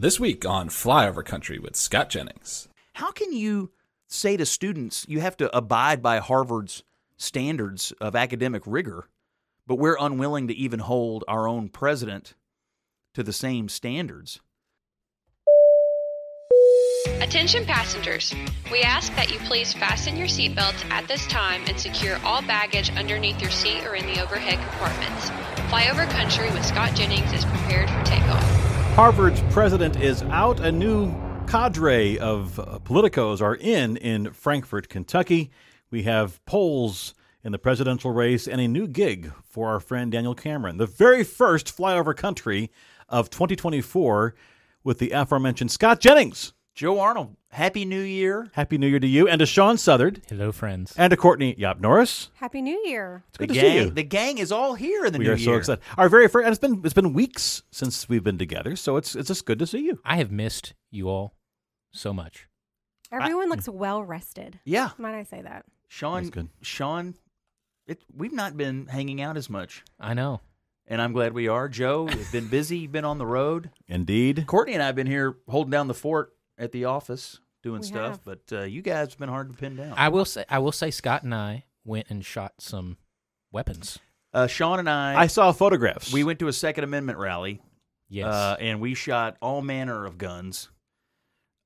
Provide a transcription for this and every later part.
This week on Flyover Country with Scott Jennings. How can you say to students you have to abide by Harvard's standards of academic rigor, but we're unwilling to even hold our own president to the same standards? Attention passengers, we ask that you please fasten your seatbelts at this time and secure all baggage underneath your seat or in the overhead compartments. Flyover Country with Scott Jennings is prepared for takeoff. Harvard's president is out. A new cadre of politicos are in in Frankfort, Kentucky. We have polls in the presidential race and a new gig for our friend Daniel Cameron. The very first flyover country of 2024 with the aforementioned Scott Jennings. Joe Arnold, Happy New Year. Happy New Year to you and to Sean Southard Hello, friends. and to Courtney Yop Norris. Happy New Year. It's The good to gang, see you. the gang is all here in the we new are year. so excited. Our very first, and it's been it's been weeks since we've been together, so it's it's just good to see you. I have missed you all so much. Everyone looks well rested. Yeah, Might I say that? Sean. That's good. Sean, it, we've not been hanging out as much, I know. and I'm glad we are. Joe, you've been busy. You've been on the road. Indeed. Courtney and I have been here holding down the fort at the office doing We stuff, have. but uh, you guys have been hard to pin down. I will say. I will say. Scott and I went and shot some weapons. uh, Sean and I, I saw photographs. we went to a Second Amendment rally, Yes. uh, and we shot all manner of guns.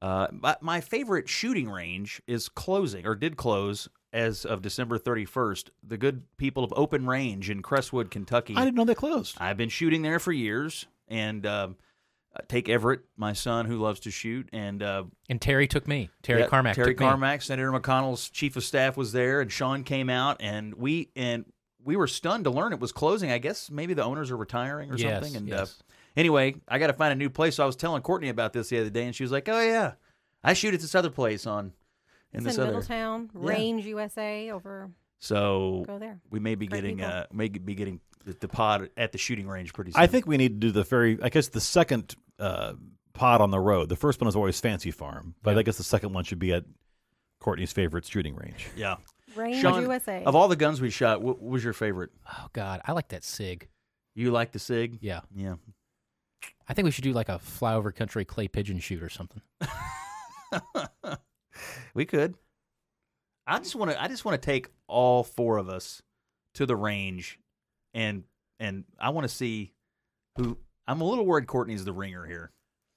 Uh, but my favorite shooting range is closing, or did close as of December 31st. The good people of Open Range in Crestwood, Kentucky. I didn't know they closed. I've been shooting there for years, and um, uh, take Everett, my son who loves to shoot, and uh, and Terry took me. Terry yeah, Carmack. Terry took me. Carmack, Senator McConnell's chief of staff was there, and Sean came out, and we and we were stunned to learn it was closing. I guess maybe the owners are retiring or Yes, something. And yes. uh, anyway, I got to find a new place. So I was telling Courtney about this the other day, and she was like, "Oh yeah, I shoot at this other place on in It's this in other." Middletown, Yeah. Range USA. Over, So go there. we may be Great getting people. uh, may be getting the, the pod at the shooting range pretty soon. I think we need to do the very. I guess the second uh, pod on the road. The first one is always Fancy Farm, but Yeah. I guess the second one should be at Courtney's favorite shooting range. yeah. Range Sean, USA. of all the guns we shot, what was your favorite? Oh God, I like that Sig. You like the Sig? Yeah. Yeah. I think we should do like a flyover country clay pigeon shoot or something. we could. I just want to. I just want to take all four of us to the range, and and I want to see who. I'm a little worried. Courtney's the ringer here.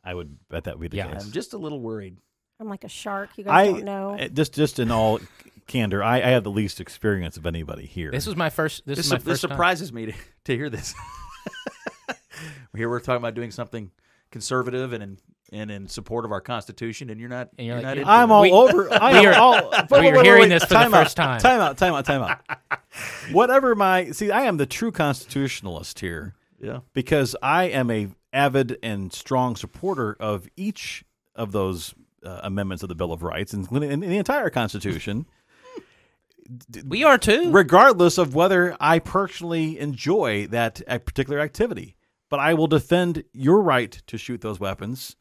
I would bet that would be the Yeah. case. I'm just a little worried. I'm like a shark. You guys I don't know. uh, just just in all candor, I, I have the least experience of anybody here. This was my first. This, This, is my this first time. surprises me to, to hear this. here we're talking about doing something conservative and in and in support of our Constitution, and you're not. And you're like, not I'm all We- over. I we am are- all. we are hearing this for the time out, time. Time out. Time out. Time out. Whatever my see, I am the true constitutionalist here Yeah. because I am a avid and strong supporter of each of those uh, amendments of the Bill of Rights, and, in the entire Constitution, We are too. regardless of whether I personally enjoy that particular activity. But I will defend your right to shoot those weapons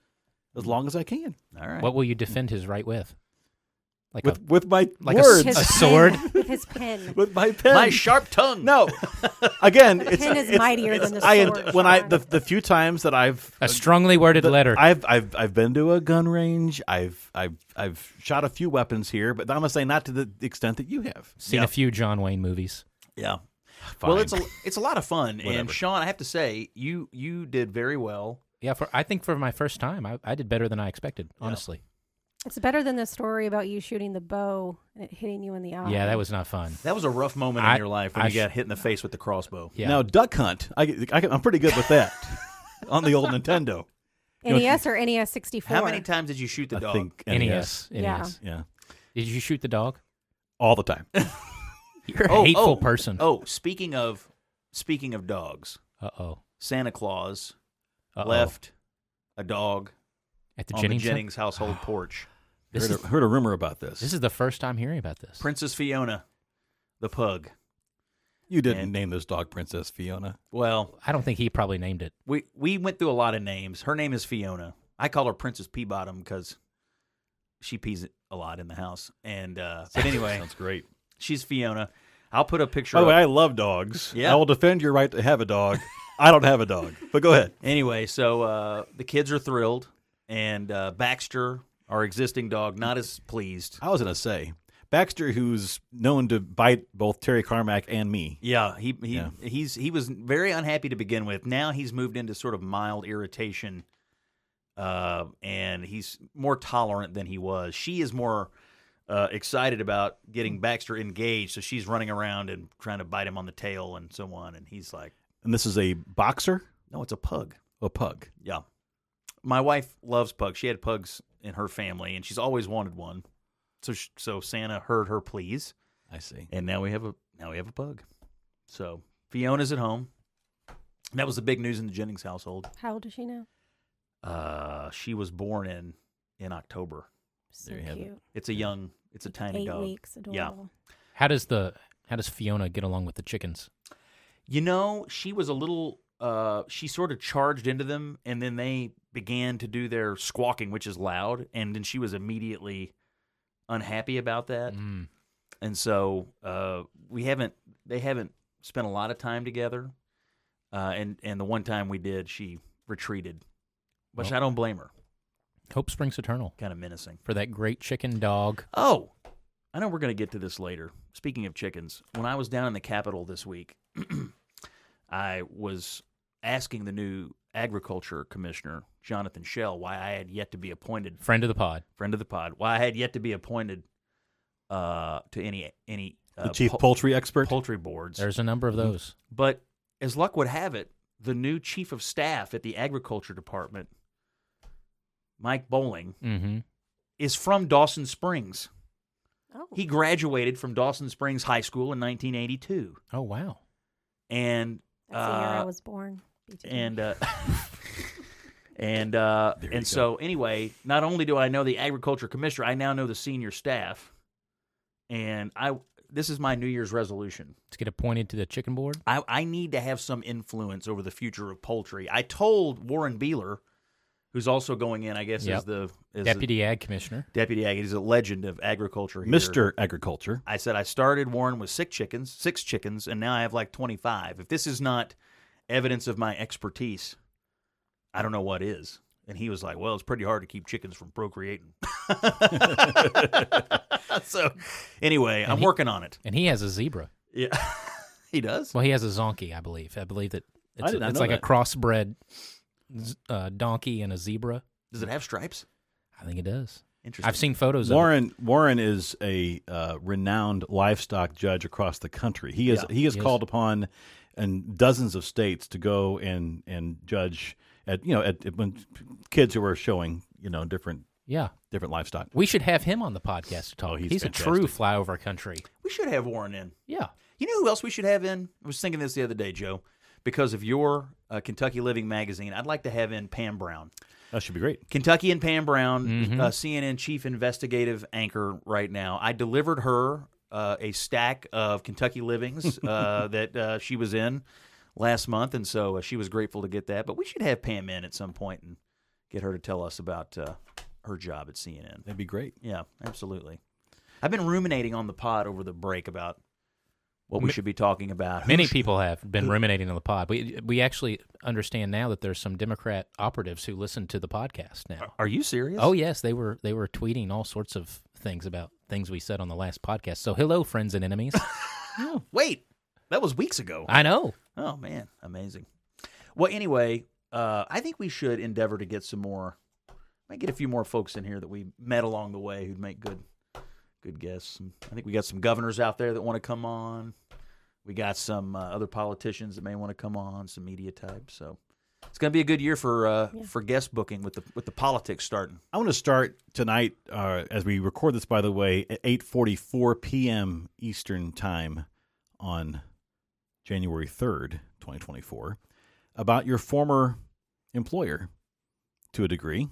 as long as I can All right. What will you defend his right with? Like with a, with my like a words, his a sword? with his pen. with my pen. My sharp tongue. No, again, The it's pen is it's- mightier it's- than the I sword, when I the, the few times that I've a strongly worded the- letter. I've I've I've been to a gun range. I've I've I've shot a few weapons here, but I'm gonna say not to the extent that you have. Seen a few John Wayne movies. Yeah. Fine. Well, it's a it's a lot of fun, and Sean, I have to say, you you did very well. Yeah, for I think for my first time, I, I did better than I expected. Honestly. It's better than the story about you shooting the bow and it hitting you in the eye. Yeah, that was not fun. That was a rough moment in your life when I you got hit in the face with the crossbow. Yeah. now duck hunt. I, I am pretty good with that on the old Nintendo. NES or NES 64. How many times did you shoot the I dog? think NES. Yeah. NES. Yeah, Did you shoot the dog? all the time. You're a Oh, hateful oh, person. Oh, speaking of speaking of dogs, Uh oh. Santa Claus Uh-oh. left a dog at the on Jennings. the Jennings household porch. This heard, is a, heard a rumor about this. this is the first time hearing about this. Princess Fiona, the pug. you didn't and- name this dog Princess Fiona. Well, I don't think he probably named it. we we went through a lot of names. Her name is Fiona. I call her Princess Peabottom because she pees a lot in the house. And uh, but anyway, Sounds great. she's Fiona. I'll put a picture. By the way, I love dogs. Yeah. I will defend your right to have a dog. I don't have a dog, but go ahead. Anyway, so uh, the kids are thrilled. and uh, Baxter, our existing dog, not as pleased. I was going to say, Baxter, who's known to bite both Terry Carmack and me. Yeah, he he Yeah. he's he was very unhappy to begin with. Now he's moved into sort of mild irritation, uh, and he's more tolerant than he was. She is more uh, excited about getting Baxter engaged, so she's running around and trying to bite him on the tail and so on. And he's like, And this is a boxer, "No, it's a pug." a pug. Yeah, my wife loves pugs. She had pugs in her family, and she's always wanted one. So sh- so Santa heard her pleas. I see. and now we have a now we have a pug. So Fiona's at home. And that was the big news in the Jennings household. How old is she now? Uh, she was born in in October. So There you have it. cute. It's a young, it's a tiny Eight dog. weeks. Yeah. Adorable. How does the how does Fiona get along with the chickens? You know, she was a little. Uh, she sort of charged into them, and then they began to do their squawking, which is loud, and then she was immediately unhappy about that. Mm. and so uh, we haven't they haven't spent a lot of time together uh, and and the one time we did she retreated which Well- i don't blame her Hope springs eternal kind of menacing for that great chicken dog. oh i know we're going to get to this later speaking of chickens when i was down in the capitol this week i was asking the new agriculture commissioner jonathan shell why i had yet to be appointed Friend of the pod. friend of the pod why i had yet to be appointed uh, to any any uh, The chief pol- poultry expert. poultry boards There's a number of those. But as luck would have it, the new chief of staff at the agriculture department, Mike Bowling, Mm-hmm. is from Dawson Springs. Oh. He graduated from Dawson Springs High School in 1982, Oh wow. and That's the year I uh, was born. BTW. and uh, and uh, There you and so anyway, not only do I know the agriculture commissioner, I now know the senior staff, and I this is my New Year's resolution. To get appointed to the chicken board. I, I need to have some influence over the future of poultry. I told Warren Beeler, who's also going in, I guess, Yep. as the as the Deputy Ag Commissioner. deputy ag. He's a legend of agriculture. Here. Mr. Agriculture. I said I started Warren with six chickens, six chickens, and now I have like twenty five. If this is not evidence of my expertise, I don't know what is. And he was like, "Well, it's pretty hard to keep chickens from procreating." so, anyway, I'm he- working on it. And he has a zebra. Yeah, he does. Well, he has a zonkey, I believe. I believe that it's, did not it's know like a crossbred z- uh, donkey and a zebra. Does it have stripes? I think it does. Interesting. I've seen photos of it. Warren Warren is a uh, renowned livestock judge across the country. He is Yeah, he is he is. called upon in dozens of states to go and and judge at you know at, at when kids who are showing you know different. Yeah. different livestock. We should have him on the podcast to talk. Oh, he's he's a true flyover country. We should have Warren in. Yeah. You know who else we should have in? I was thinking this the other day, Joe. Because of your uh, Kentucky Living magazine, I'd like to have in Pam Brown. That should be great. Kentucky and Pam Brown, Mhm. uh, CNN chief investigative anchor right now. I delivered her uh, a stack of Kentucky Livings uh, that uh, she was in last month, and so uh, she was grateful to get that. But we should have Pam in at some point and get her to tell us about uh, her job at CNN. That'd be great. Yeah, absolutely. I've been ruminating on the pod over the break about what we should be talking about. Many people have been ruminating on the pod. We we actually understand now that there's some Democrat operatives who listen to the podcast now. Are you serious? Oh yes, they were they were tweeting all sorts of things about things we said on the last podcast. So hello, friends and enemies. wait, that was weeks ago. I know. Oh man, amazing. Well, anyway, uh, I think we should endeavor to get some more. Might get a few more folks in here that we met along the way who'd make good, good guests. I think we got some governors out there that want to come on. We got some uh, other politicians that may want to come on, some media types. So it's going to be a good year for uh, Yeah. for guest booking with the with the politics starting. I want to start tonight uh, as we record this. By the way, at eight forty four p.m. Eastern time on January third, twenty twenty four, about your former employer, to a degree,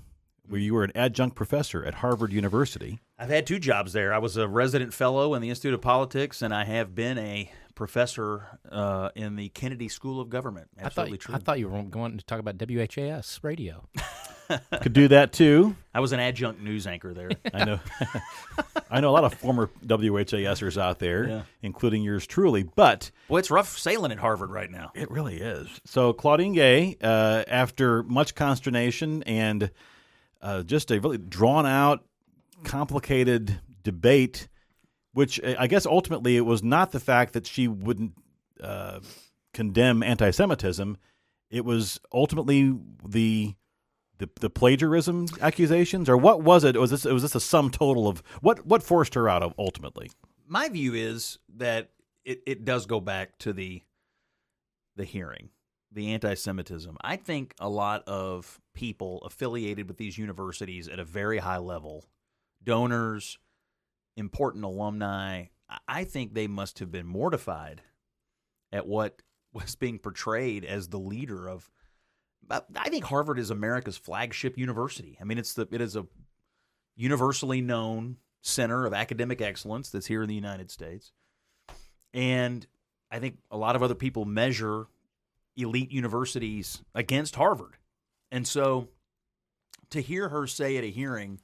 where you were an adjunct professor at Harvard University. I've had two jobs there. I was a resident fellow in the Institute of Politics, and I have been a professor uh, in the Kennedy School of Government. I thought Absolutely true. I thought you were going to talk about WHAS radio. Could do that too. I was an adjunct news anchor there. I know. I know a lot of former WHASers out there, Yeah. including yours truly. But Boy, it's rough sailing at Harvard right now. It really is. So Claudine Gay, uh, after much consternation and uh, just a really drawn out, complicated debate, which uh, I guess ultimately it was not the fact that she wouldn't uh, condemn anti-Semitism. It was ultimately the the, the plagiarism accusations, or what was it? Was this was this a sum total of what what forced her out of ultimately? My view is that it, it does go back to the the hearing, the anti-Semitism. I think a lot of people affiliated with these universities at a very high level, donors, important alumni, I- think they must have been mortified at what was being portrayed as the leader of. Uh, I think Harvard is America's flagship university. I mean, it's the it is a universally known center of academic excellence that's here in the United States, and I think a lot of other people measure elite universities against Harvard, and so to hear her say at a hearing,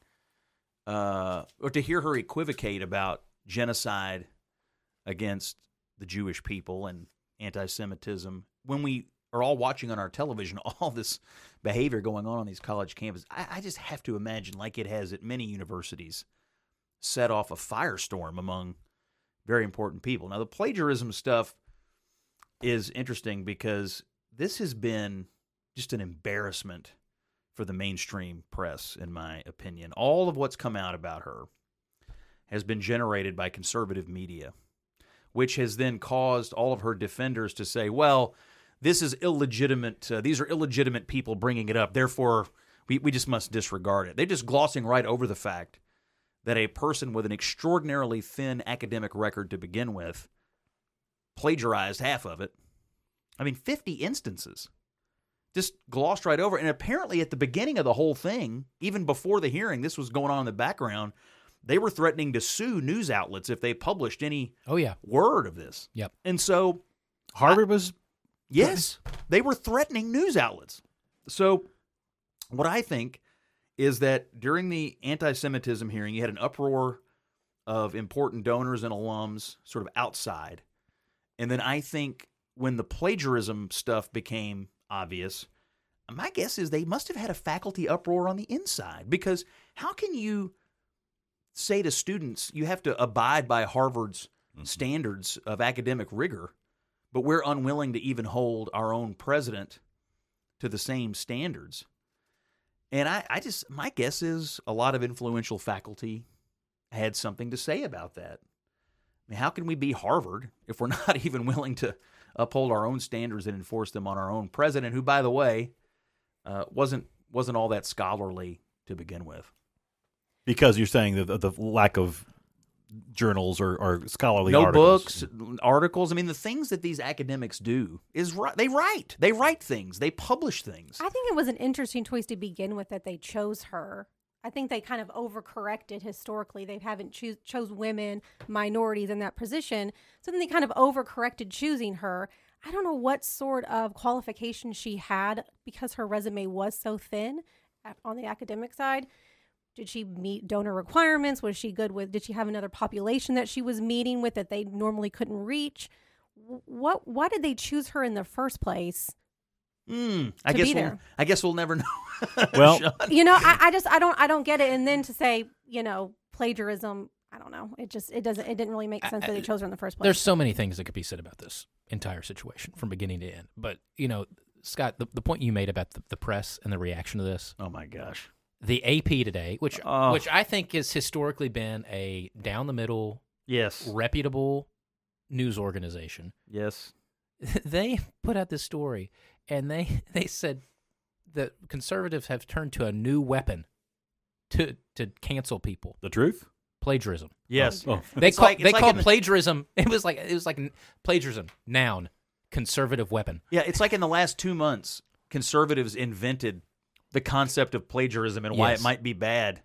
uh, or to hear her equivocate about genocide against the Jewish people and anti-Semitism when we are all watching on our television all this behavior going on on these college campuses. I, I just have to imagine, like it has at many universities, set off a firestorm among very important people. Now, the plagiarism stuff is interesting because this has been just an embarrassment for the mainstream press, in my opinion. All of what's come out about her has been generated by conservative media, which has then caused all of her defenders to say, well, this is illegitimate. Uh, these are illegitimate people bringing it up. Therefore, we, we just must disregard it. They're just glossing right over the fact that a person with an extraordinarily thin academic record to begin with plagiarized half of it. I mean, 50 instances. Just glossed right over. And apparently, at the beginning of the whole thing, even before the hearing, this was going on in the background. They were threatening to sue news outlets if they published any Oh yeah. word of this. Yep. And so Harvard was Yes, they were threatening news outlets. So, what I think is that during the anti Semitism hearing, you had an uproar of important donors and alums sort of outside. And then I think when the plagiarism stuff became obvious, my guess is they must have had a faculty uproar on the inside because how can you say to students you have to abide by Harvard's mm-hmm. standards of academic rigor, but we're unwilling to even hold our own president to the same standards? And I, I just, my guess is a lot of influential faculty had something to say about that. I mean, how can we be Harvard if we're not even willing to uphold our own standards and enforce them on our own president, who, by the way, uh, wasn't wasn't all that scholarly to begin with? because you're saying that the, the lack of journals or, or scholarly no articles. books, articles. I mean, the things that these academics do is ri- they write. They write things. They publish things. I think it was an interesting choice to begin with that they chose her. I think they kind of overcorrected historically. They haven't choose, chose women, minorities in that position. So then they kind of overcorrected choosing her. I don't know what sort of qualifications she had because her resume was so thin on the academic side. Did she meet donor requirements? Was she good with? Did she have another population that she was meeting with that they normally couldn't reach? What? Why did they choose her in the first place? Hmm. I To guess be we'll, there. I guess we'll never know. Well- Sean. you know I, I just i don't i don't get it and then to say you know plagiarism i don't know it just it doesn't it didn't really make sense that they chose her in the first place There's so many things that could be said about this entire situation from beginning to end. But you know, Scott, the, the point you made about the, the press and the reaction to this, oh my gosh. the AP today, which Oh. which I think has historically been a down the middle, Yes. reputable news organization. Yes. they put out this story and they they said that conservatives have turned to a new weapon to to cancel people The truth? plagiarism Yes. Oh, oh. they It's call, like- they like call in the- plagiarism it was like it was like plagiarism noun conservative weapon Yeah, it's like in the last two months, conservatives invented the concept of plagiarism and why it might be bad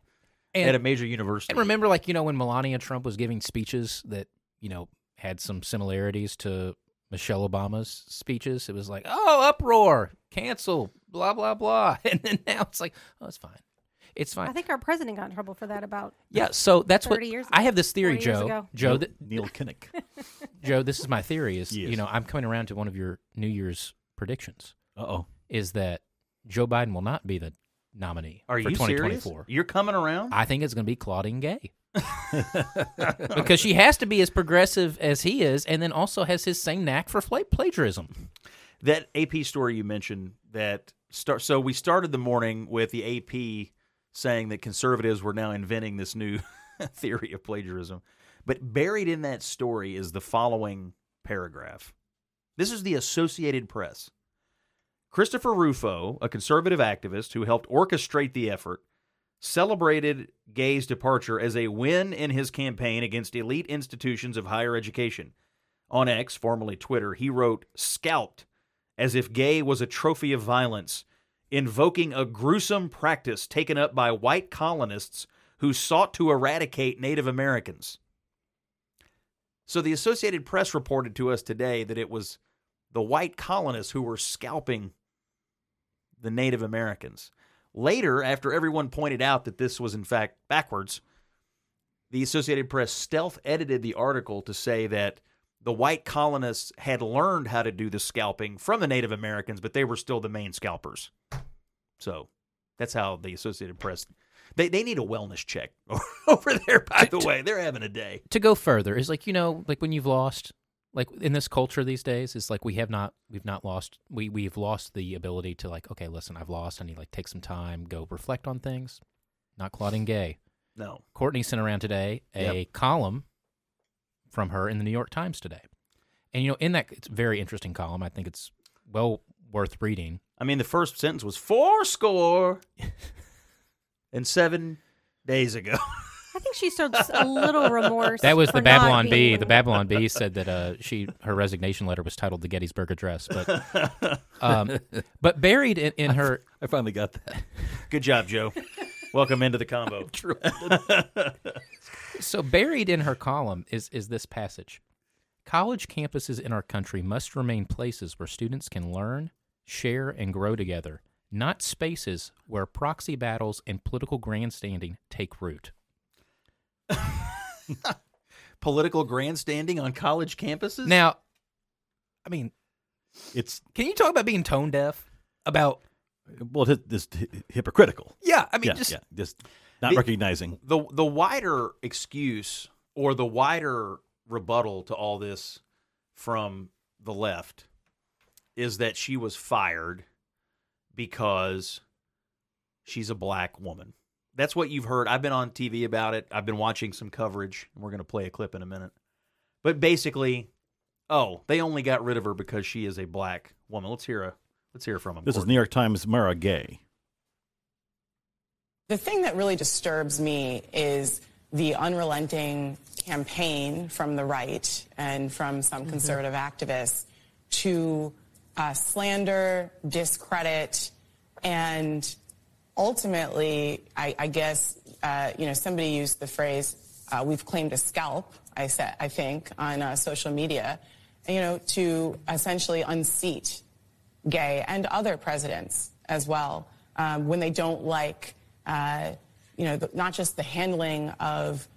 and, at a major university. and remember like you know when Melania Trump was giving speeches that you know had some similarities to Michelle Obama's speeches it was like oh uproar cancel blah blah blah and then now it's like oh it's fine it's fine i think our president got in trouble for that about Yeah, so that's what 30 years I have this theory, Joe. ago. Joe, th- Neil Kinnock. Joe, this is my theory. Is Yes. you know I'm coming around to one of your New Year's predictions. Uh oh. Is that Joe Biden will not be the nominee Are for you serious? 2024. You're coming around? I think it's going to be Claudine Gay. because she has to be as progressive as he is, and then also has his same knack for fla- plagiarism. that AP story you mentioned that start so we started the morning with the AP saying that conservatives were now inventing this new theory of plagiarism. But buried in that story is the following paragraph. This is the Associated Press. Christopher Rufo, a conservative activist who helped orchestrate the effort, celebrated Gay's departure as a win in his campaign against elite institutions of higher education. On X, formerly Twitter, he wrote, scalped, as if Gay was a trophy of violence, invoking a gruesome practice taken up by white colonists who sought to eradicate Native Americans. So the Associated Press reported to us today that it was the white colonists who were scalping the Native Americans. Later, after everyone pointed out that this was in fact backwards, the Associated Press stealth edited the article to say that the white colonists had learned how to do the scalping from the Native Americans, but they were still the main scalpers. So that's how the Associated Press they, they need a wellness check over there, by the way. They're having a day. To go further is like you know, like when you've lost, like in this culture these days, it's like we have not, we've not lost, we we've lost the ability to like, okay, listen, I've lost. I need like take some time, go reflect on things. Not Claudine Gay. No. Courtney sent around today a Yep. column from her in the New York Times today. And you know, in that it's a very interesting column. I think it's well worth reading. I mean, the first sentence was four score and seven days ago. I think she showed a little remorse. That was for the Babylon Bee. being- The Babylon Bee said that uh, she her resignation letter was titled "The Gettysburg Address," but um, but buried in, in her I finally got that. Good job, Joe. Welcome into the combo. so buried in her column is is this passage. College campuses in our country must remain places where students can learn, share, and grow together, not spaces where proxy battles and political grandstanding take root. Political grandstanding on college campuses? Now, I mean, It's can you talk about being tone deaf? About well, it's just hypocritical. yeah, I mean, yeah, just yeah, just not The- recognizing. the the wider excuse or the wider rebuttal to all this from the left is that she was fired because she's a black woman. That's what you've heard. I've been on TV about it. I've been watching some coverage, and we're going to play a clip in a minute. But basically, oh, they only got rid of her because she is a black woman. Let's hear a let's hear from him. This is New York Times Mara Gay. The thing that really disturbs me is the unrelenting campaign from the right and from some conservative activists to uh, slander, discredit, and ultimately, I, I guess, uh, you know, somebody used the phrase, uh, we've claimed a scalp, I, said, I think, on uh, social media, you know, to essentially unseat gay and other presidents as well um, when they don't like, uh, you know, the, not just the handling of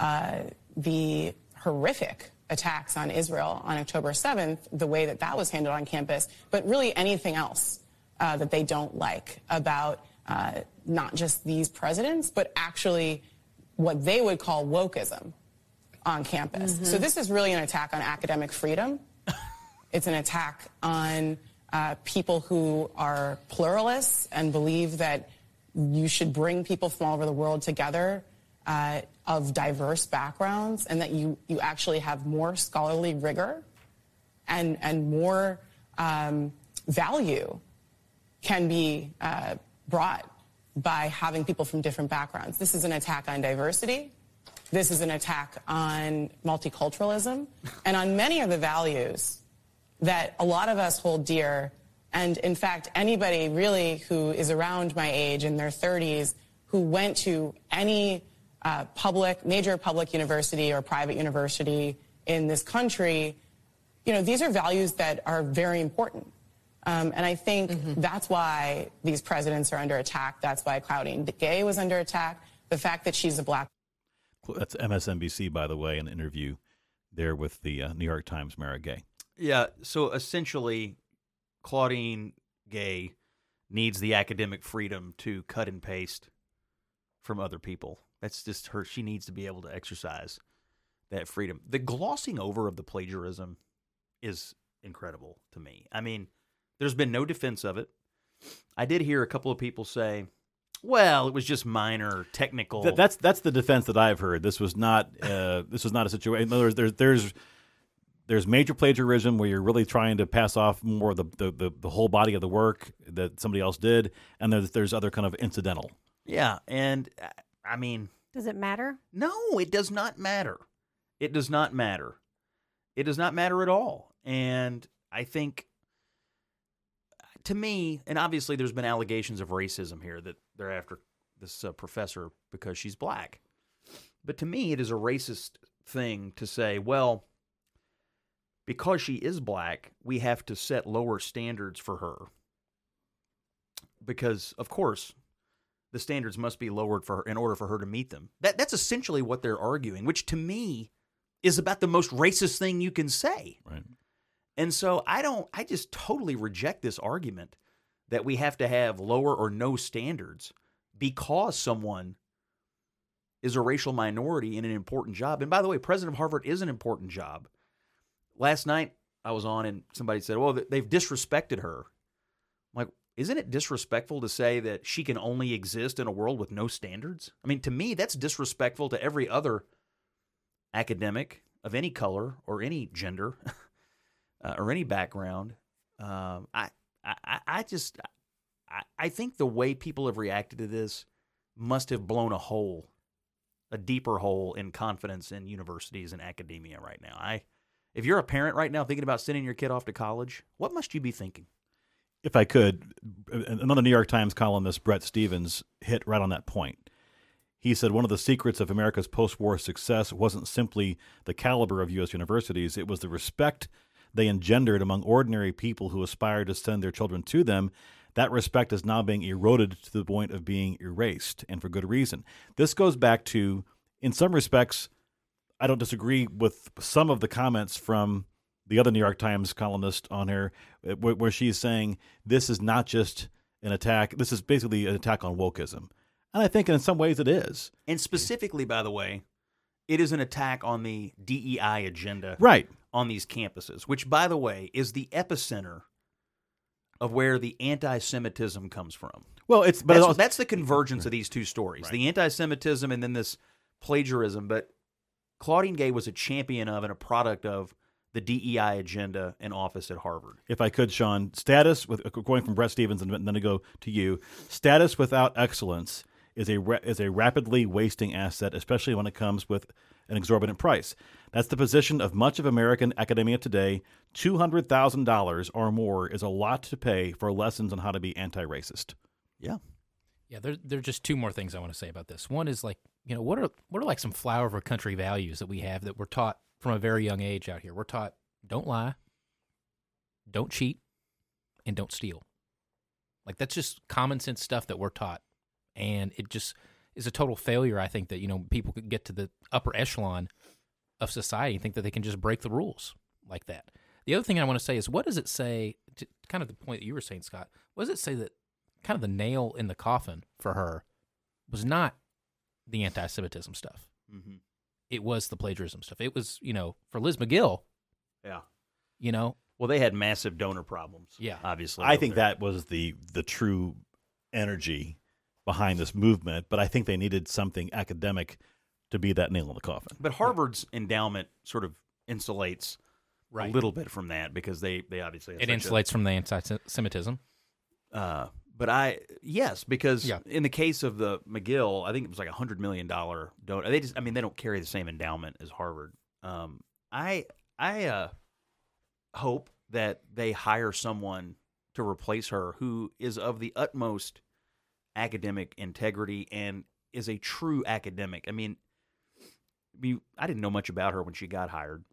uh, the horrific attacks on Israel on October 7th, the way that that was handled on campus, but really anything else uh, that they don't like about uh, not just these presidents, but actually what they would call wokeism on campus. So this is really an attack on academic freedom. It's an attack on uh, people who are pluralists and believe that you should bring people from all over the world together uh, of diverse backgrounds and that you, you actually have more scholarly rigor and, and more um, value can be uh, brought by having people from different backgrounds. This is an attack on diversity. This is an attack on multiculturalism and on many of the values that a lot of us hold dear. And in fact, anybody really who is around my age in their 30s who went to any uh, public, major public university or private university in this country, you know, these are values that are very important. Um, and I think that's why these presidents are under attack. That's why Claudine Gay was under attack. The fact that she's a black That's MSNBC, by the way, an interview there with the uh, New York Times Mara Gay. Yeah. So essentially, Claudine Gay needs the academic freedom to cut and paste from other people. That's just her. She needs to be able to exercise that freedom. The glossing over of the plagiarism is incredible to me. I mean, there's been no defense of it. I did hear a couple of people say, "Well, it was just minor technical." Th- that's that's the defense that I've heard. This was not uh, this was not a situation. In other words, there's there's there's major plagiarism where you're really trying to pass off more of the, the, the, the whole body of the work that somebody else did, and there's there's other kind of incidental. yeah, and uh, I mean, Does it matter? No, it does not matter. It does not matter. It does not matter at all. And I think, to me, and obviously there's been allegations of racism here that they're after this uh, professor because she's black. But to me, it is a racist thing to say, well, because she is black, we have to set lower standards for her. Because, of course, the standards must be lowered for her in order for her to meet them. That that's essentially what they're arguing, which to me is about the most racist thing you can say. Right. And so I don't I just totally reject this argument that we have to have lower or no standards because someone is a racial minority in an important job. And by the way, president of Harvard is an important job. Last night I was on and somebody said, "Well, they've disrespected her." I'm like, isn't it disrespectful to say that she can only exist in a world with no standards? I mean, to me, that's disrespectful to every other academic of any color or any gender uh, or any background. Um, I, I, I just, I, I think the way people have reacted to this must have blown a hole, a deeper hole in confidence in universities and academia right now. I, if you're a parent right now thinking about sending your kid off to college, what must you be thinking? If I could, another New York Times columnist, Bret Stephens, hit right on that point. He said one of the secrets of America's post war success wasn't simply the caliber of U.S. universities, it was the respect they engendered among ordinary people who aspire to send their children to them. That respect is now being eroded to the point of being erased, and for good reason. This goes back to, in some respects, I don't disagree with some of the comments from the other New York Times columnist on here, uh, where, where she's saying this is not just an attack, this is basically an attack on wokeism. And I think in some ways it is. And specifically, by the way, it is an attack on the DEI agenda Right. On these campuses, which, by the way, is the epicenter of where the anti-Semitism comes from. Well, it's but that's, also, that's the convergence of these two stories: Right. the anti-Semitism and then this plagiarism. But Claudine Gay was a champion of and a product of the DEI agenda and office at Harvard. if I could, Sean, status with going from Bret Stephens and then to go to you. Status without excellence is a is a rapidly wasting asset, especially when it comes with an exorbitant price. That's the position of much of American academia today. Two hundred thousand dollars or more is a lot to pay for lessons on how to be anti-racist. Yeah. Yeah, there there are just two more things I want to say about this. One is like, you know, what are what are like some flyover country values that we have that we're taught from a very young age out here? We're taught don't lie, don't cheat, and don't steal. Like that's just common sense stuff that we're taught. And it just is a total failure, I think, that, you know, people could get to the upper echelon of society and think that they can just break the rules like that. The other thing I want to say is what does it say to kind of the point that you were saying, Scott, what does it say that kind of the nail in the coffin for her was not the anti Semitism stuff. Mm-hmm. It was the plagiarism stuff. It was, you know, for Liz Magill, Yeah. you know, Well, they had massive donor problems. Yeah. obviously. I think there. that was the the true energy behind this movement, but I think they needed something academic to be that nail in the coffin. But Harvard's endowment sort of insulates Right. a little bit from that because they they obviously have it such a- insulates from the anti Semitism. Uh, but I yes, because Yeah. in the case of the Magill, I think it was like a hundred million dollar donor. They just, I mean, they don't carry the same endowment as Harvard. Um, I I uh, hope that they hire someone to replace her who is of the utmost academic integrity and is a true academic. I mean, I didn't know much about her when she got hired,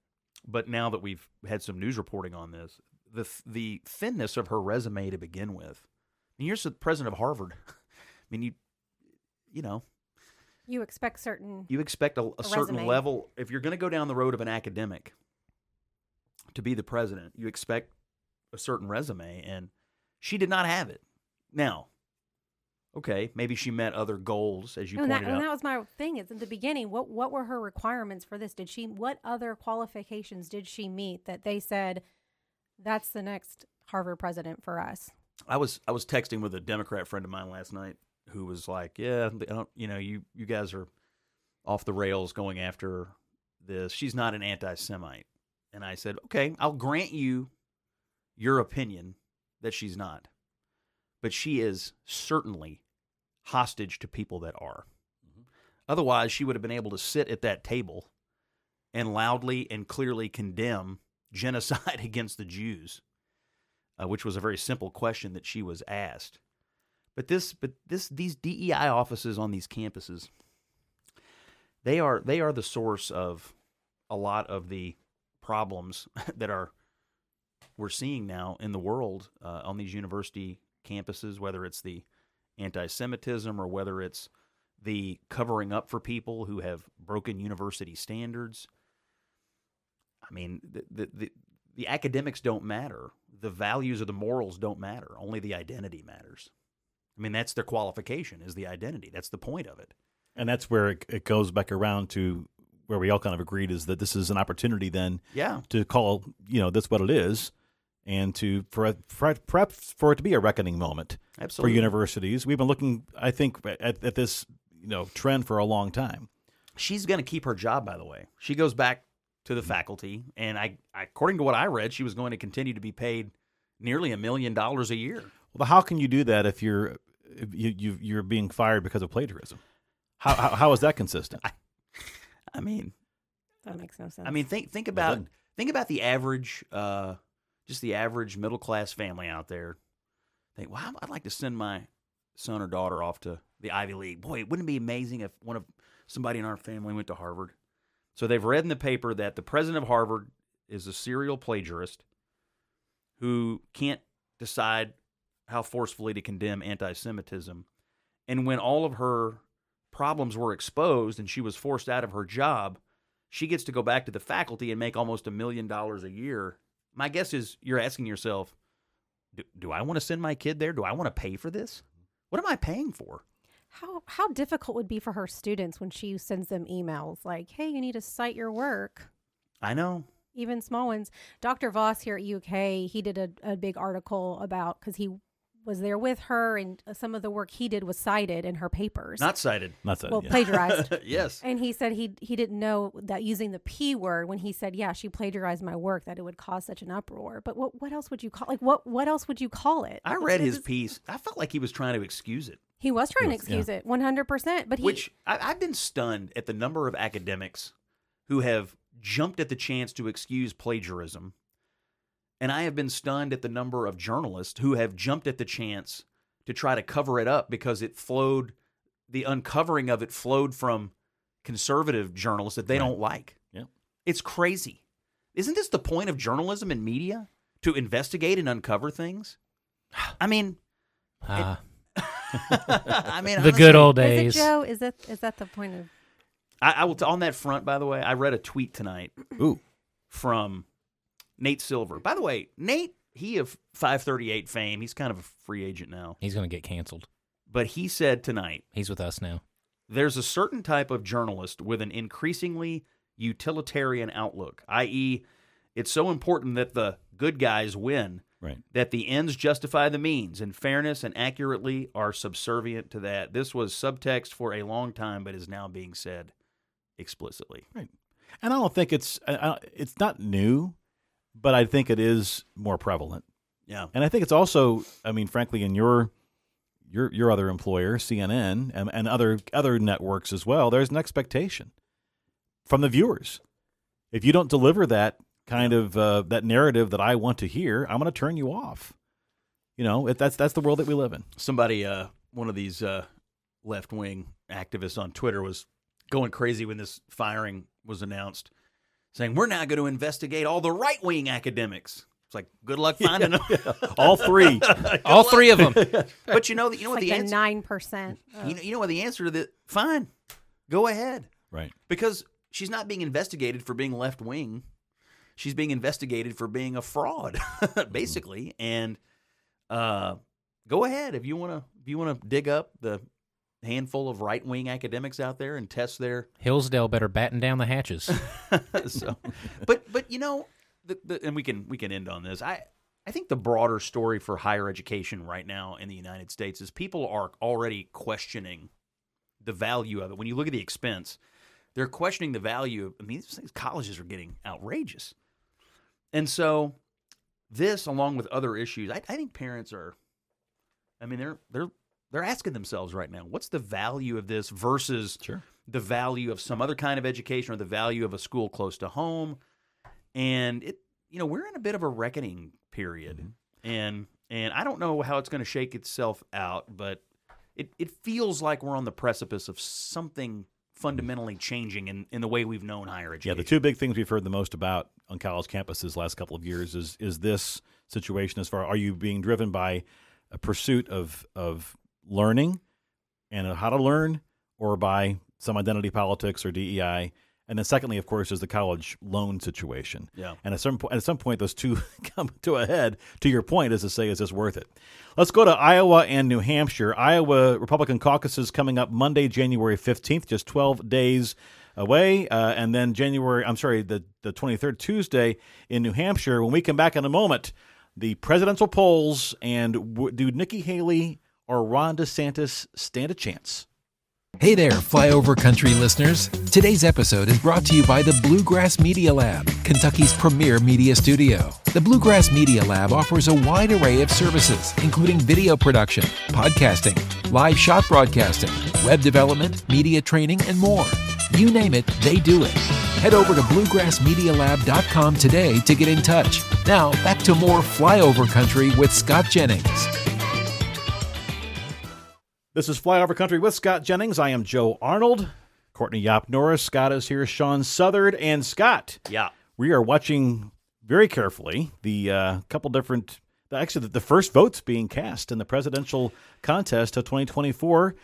but now that we've had some news reporting on this, the the thinness of her resume to begin with. I mean, you're the president of Harvard. I mean, you you know, You expect certain. you expect a, a certain level if you're going to go down the road of an academic to be the president. You expect a certain resume, and she did not have it. Now, okay, maybe she met other goals, as you and, that, pointed and that was my thing. Is in the beginning, what what were her requirements for this? Did she what other qualifications did she meet that they said that's the next Harvard president for us? I was I was texting with a Democrat friend of mine last night who was like, "Yeah, I don't, you know, you you guys are off the rails going after this. She's not an anti-Semite." And I said, "Okay, I'll grant you your opinion that she's not, but she is certainly hostage to people that are. Otherwise, she would have been able to sit at that table and loudly and clearly condemn genocide against the Jews." uh, which was a very simple question that she was asked. But this, but this, these DEI offices on these campuses, they are they are the source of a lot of the problems that are we're seeing now in the world uh, on these university campuses, whether it's the anti-Semitism or whether it's the covering up for people who have broken university standards. I mean, the, the, the, the academics don't matter. The values or the morals don't matter. Only the identity matters. I mean, that's their qualification is the identity. That's the point of it. And that's where it, it goes back around to where we all kind of agreed is that this is an opportunity then Yeah. to call you know that's what it is, and to for for perhaps for it to be a reckoning moment Absolutely. for universities. We've been looking, I think, at, at this you know trend for a long time. She's going to keep her job, by the way. She goes back to the faculty, and I, I, according to what I read, she was going to continue to be paid nearly a million dollars a year. Well, how can you do that if you're if you, you you're being fired because of plagiarism? How how, how is that consistent? I mean, That makes no sense. I mean, think think about done. think about the average, uh, just the average middle class family out there. Think, wow, I'd like to send my son or daughter off to the Ivy League. Boy, wouldn't it be amazing if one of somebody in our family went to Harvard? So they've read in the paper that the president of Harvard is a serial plagiarist who can't decide how forcefully to condemn anti-Semitism, and when all of her problems were exposed and she was forced out of her job, she gets to go back to the faculty and make almost a million dollars a year. My guess is you're asking yourself, do, do I want to send my kid there? Do I want to pay for this? What am I paying for? how how difficult would it be for her students when she sends them emails like, "Hey, you need to cite your work." I know. even small ones. Dr. Voss here at UK, he did a, a big article about because he was there with her, and uh, some of the work he did was cited in her papers. Not cited. Not that. well, yeah. plagiarized. yes. and he said he he didn't know that using the p word when he said, "Yeah, she plagiarized my work," that it would cause such an uproar. But what what else would you call like what what else would you call it? I read his piece. I felt like he was trying to excuse it, He was trying to Yes, yeah. excuse it, one hundred percent. But he which I, I've been stunned at the number of academics who have jumped at the chance to excuse plagiarism. And I have been stunned at the number of journalists who have jumped at the chance to try to cover it up because it flowed, the uncovering of it flowed from conservative journalists that they Right. don't like. Yeah. It's crazy. Isn't this the point of journalism and media? To investigate and uncover things? I mean, Ah, I mean, the good honestly, old is days. it Joe? Is that is that the point of? I, I will. T- on that front, by the way, I read a tweet tonight Ooh, from Nate Silver. By the way, Nate, he of 538 fame. He's kind of a free agent now, He's going to get canceled. but he said tonight He's with us now. there's a certain type of journalist with an increasingly utilitarian outlook, i.e., it's so important that the good guys win right. that the ends justify the means, and fairness and accurately are subservient to that. This was subtext for a long time, but is now being said explicitly. Right, and I don't think it's I, I, it's not new, but I think it is more prevalent. Yeah. And I think it's also, I mean, frankly, in your your your other employer, CNN, and, and other other networks as well, there's an expectation from the viewers. If you don't deliver that kind of uh, that narrative that I want to hear, I'm going to turn you off. You know, if that's that's the world that we live in. somebody uh one of these uh left wing activists on Twitter was going crazy when this firing was announced, saying we're now going to investigate all the right wing academics. It's like good luck finding them. All three. All three of them. but you know, that you know what like the the answer. nine percent. You know, you know what the answer to the fine. Go ahead, right. because she's not being investigated for being left wing. She's being investigated for being a fraud, basically. And uh, go ahead if you want to. If you want to dig up the handful of right wing academics out there and test their Hillsdale better batten down the hatches. so, but but you know, the, the, and we can we can end on this. I I think the broader story for higher education right now in the United States is people are already questioning the value of it. When you look at the expense, they're questioning the value. Of, I mean, things- colleges are getting outrageous, and so this, along with other issues, I, I think parents are. I mean, they're they're they're asking themselves right now, what's the value of this versus Sure. the value of some other kind of education or the value of a school close to home. And it, you know, we're in a bit of a reckoning period, mm-hmm. and and I don't know how it's going to shake itself out, but it it feels like we're on the precipice of something fundamentally changing in, in the way we've known higher education. Yeah, the two big things we've heard the most about on college campuses last couple of years is is this situation as far are you being driven by a pursuit of of learning and how to learn or by some identity politics or DEI and then secondly of course is the college loan situation. Yeah. And at some point at some point those two come to a head to your point is to say is this worth it. Let's go to Iowa and New Hampshire. Iowa Republican caucuses coming up Monday January 15th just 12 days away. Uh, and then January, I'm sorry, the, the 23rd, Tuesday in New Hampshire. When we come back in a moment, the presidential polls and w- do Nikki Haley or Ron DeSantis stand a chance? Hey there, Flyover Country listeners. Today's episode is brought to you by the Bluegrass Media Lab, Kentucky's premier media studio. The Bluegrass Media Lab offers a wide array of services, including video production, podcasting, live shot broadcasting, web development, media training, and more. You name it, they do it. Head over to bluegrassmedialab.com today to get in touch. Now, back to more Flyover Country with Scott Jennings. This is Flyover Country with Scott Jennings. I am Joe Arnold. Courtney Yop Norris. Scott is here. Sean Southard. And Scott, yeah. we are watching very carefully the uh, couple different, actually, the, the first votes being cast in the presidential contest of 2024.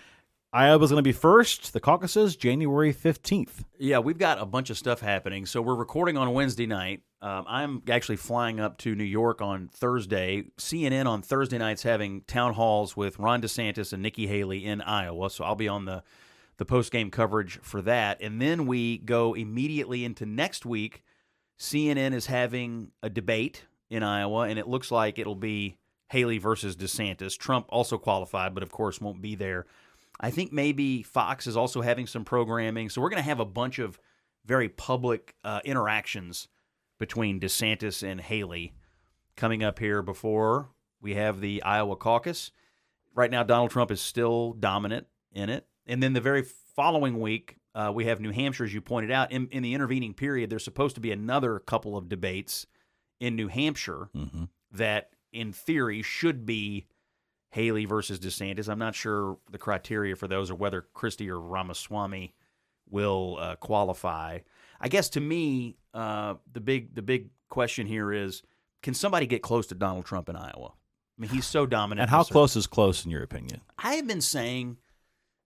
Iowa's going to be first. The caucuses, January 15th. Yeah, we've got a bunch of stuff happening. So we're recording on Wednesday night. Um, I'm actually flying up to New York on Thursday. CNN on Thursday nights having town halls with Ron DeSantis and Nikki Haley in Iowa. So I'll be on the the post game coverage for that, and then we go immediately into next week. CNN is having a debate in Iowa, and it looks like it'll be Haley versus DeSantis. Trump also qualified, but of course won't be there. I think maybe Fox is also having some programming. So we're going to have a bunch of very public uh, interactions between DeSantis and Haley coming up here before we have the Iowa caucus. Right now, Donald Trump is still dominant in it. And then the very following week, uh, we have New Hampshire, as you pointed out. In, in the intervening period, there's supposed to be another couple of debates in New Hampshire that, in theory, should be Haley versus DeSantis. I'm not sure the criteria for those or whether Christie or Ramaswamy will uh, qualify. I guess to me, uh, the big the big question here is, can somebody get close to Donald Trump in Iowa? I mean, he's so dominant. And how close is close, in your opinion? I have been saying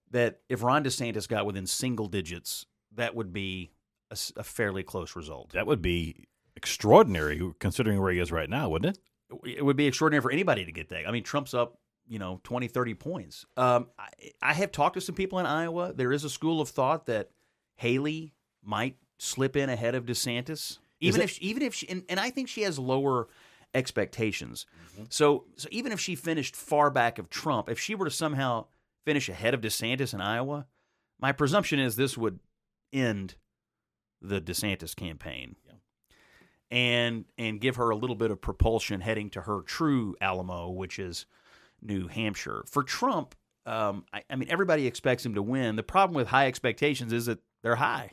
that if Ron DeSantis got within single digits, that would be a fairly close result. That would be extraordinary considering where he is right now, wouldn't it? It would be extraordinary for anybody to get that. I mean, Trump's up, you know, 20, 30 points. Um, I, I have talked to some people in Iowa. There is a school of thought that Haley might slip in ahead of DeSantis, even if even if she, and, and I think she has lower expectations. So so even if she finished far back of Trump, if she were to somehow finish ahead of DeSantis in Iowa, my presumption is this would end the DeSantis campaign. And and give her a little bit of propulsion heading to her true Alamo, which is New Hampshire. For Trump, um, I, I mean, everybody expects him to win. The problem with high expectations is that they're high.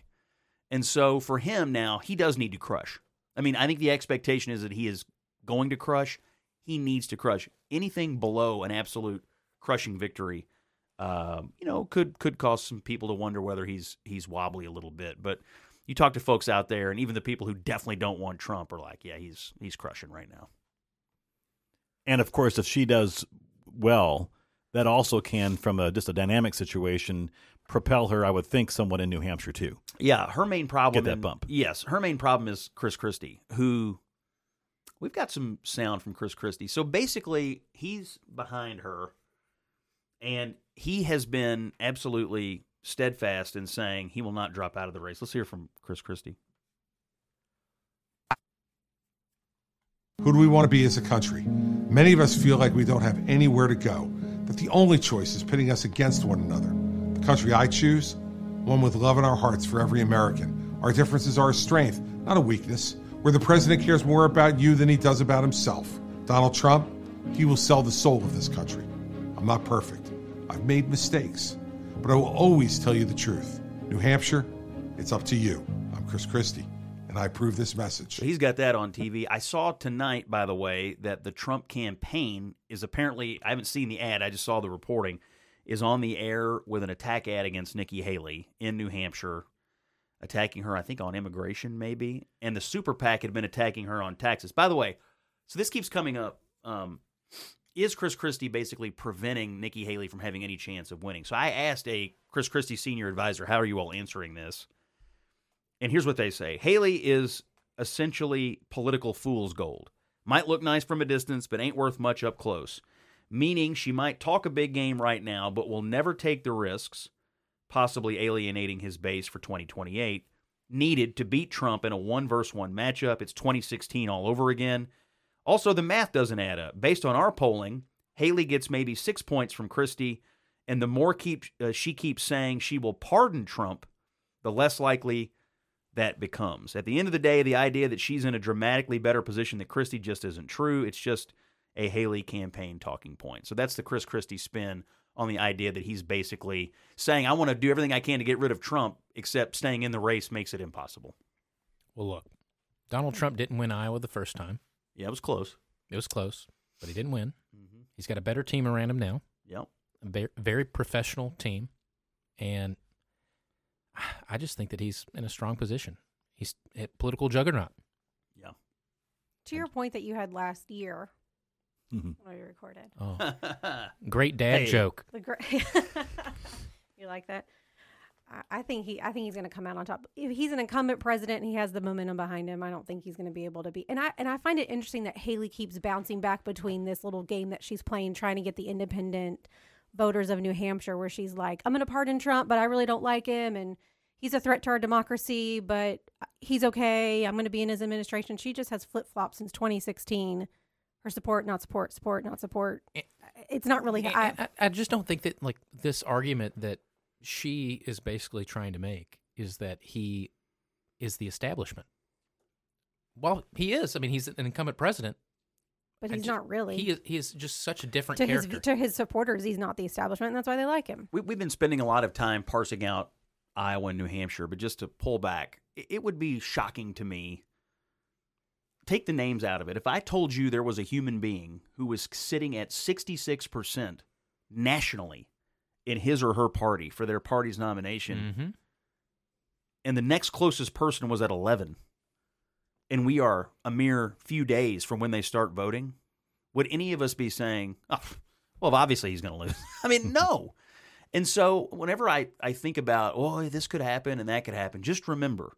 And so for him now, he does need to crush. I mean, I think the expectation is that he is going to crush. He needs to crush. Anything below an absolute crushing victory, um, you know, could could cause some people to wonder whether he's he's wobbly a little bit. But you talk to folks out there, and even the people who definitely don't want Trump are like, yeah, he's he's crushing right now. And of course, if she does well, that also can, from a just a dynamic situation, propel her, I would think, somewhat in New Hampshire too. Yeah, her main problem Get that in- bump. Yes, her main problem is Chris Christie, who We've got some sound from Chris Christie. So basically, he's behind her, and he has been absolutely steadfast in saying he will not drop out of the race. Let's hear from Chris Christie. Who do we want to be as a country? Many of us feel like we don't have anywhere to go, that the only choice is pitting us against one another. The country I choose, one with love in our hearts for every American. Our differences are a strength, not a weakness. Where the president cares more about you than he does about himself. Donald Trump, he will sell the soul of this country. I'm not perfect. I've made mistakes, but I will always tell you the truth. New Hampshire, it's up to you. I'm Chris Christie, and I approve this message. So he's got that on TV. I saw tonight, by the way, that the Trump campaign is apparently, I haven't seen the ad, I just saw the reporting, is on the air with an attack ad against Nikki Haley in New Hampshire, attacking her, I think, on immigration, maybe. And the super PAC had been attacking her on taxes. By the way, so this keeps coming up. Um, is Chris Christie basically preventing Nikki Haley from having any chance of winning? So I asked a Chris Christie senior advisor, how are you all answering this? And here's what they say Haley is essentially political fool's gold. Might look nice from a distance, but ain't worth much up close. Meaning she might talk a big game right now, but will never take the risks, possibly alienating his base for 2028, needed to beat Trump in a one versus one matchup. It's 2016 all over again. Also, the math doesn't add up. Based on our polling, Haley gets maybe six points from Christie, and the more keep, uh, she keeps saying she will pardon Trump, the less likely that becomes. At the end of the day, the idea that she's in a dramatically better position than Christie just isn't true. It's just a Haley campaign talking point. So that's the Chris Christie spin on the idea that he's basically saying, I want to do everything I can to get rid of Trump, except staying in the race makes it impossible. Well, look, Donald Trump didn't win Iowa the first time. Yeah, it was close. It was close, but he didn't win. Mm-hmm. He's got a better team around him now, Yep. a very, very professional team, and I just think that he's in a strong position. He's a political juggernaut. Yeah. To your point that you had last year Mhm. when we recorded. Oh, great dad Hey. joke. The gra- you like that? I- I think he. I think he's going to come out on top. If he's an incumbent president and he has the momentum behind him, I don't think he's going to be able to be. And I and I find it interesting that Haley keeps bouncing back between this little game that she's playing, trying to get the independent voters of New Hampshire, where she's like, "I'm going to pardon Trump, but I really don't like him, and he's a threat to our democracy, but he's okay. I'm going to be in his administration." She just has flip flopped since 2016. Her support, not support, support, not support. Eh, it's not really. Eh, I, eh, I, I just don't think that like this argument that she is basically trying to make is that he is the establishment. Well, he is. I mean, he's an incumbent president. But he's ju- not really. He is. He is just such a different to his to his supporters, he's not the establishment, and that's why they like him. We, we've been spending a lot of time parsing out Iowa and New Hampshire, but just to pull back, it, it would be shocking to me. Take the names out of it. If I told you there was a human being who was sitting at 66% nationally in his or her party for their party's nomination, Mhm. and the next closest person was at 11, and we are a mere few days from when they start voting, would any of us be saying, oh, well, obviously he's going to lose? I mean, no. And so whenever I, I think about, oh, this could happen and that could happen, just remember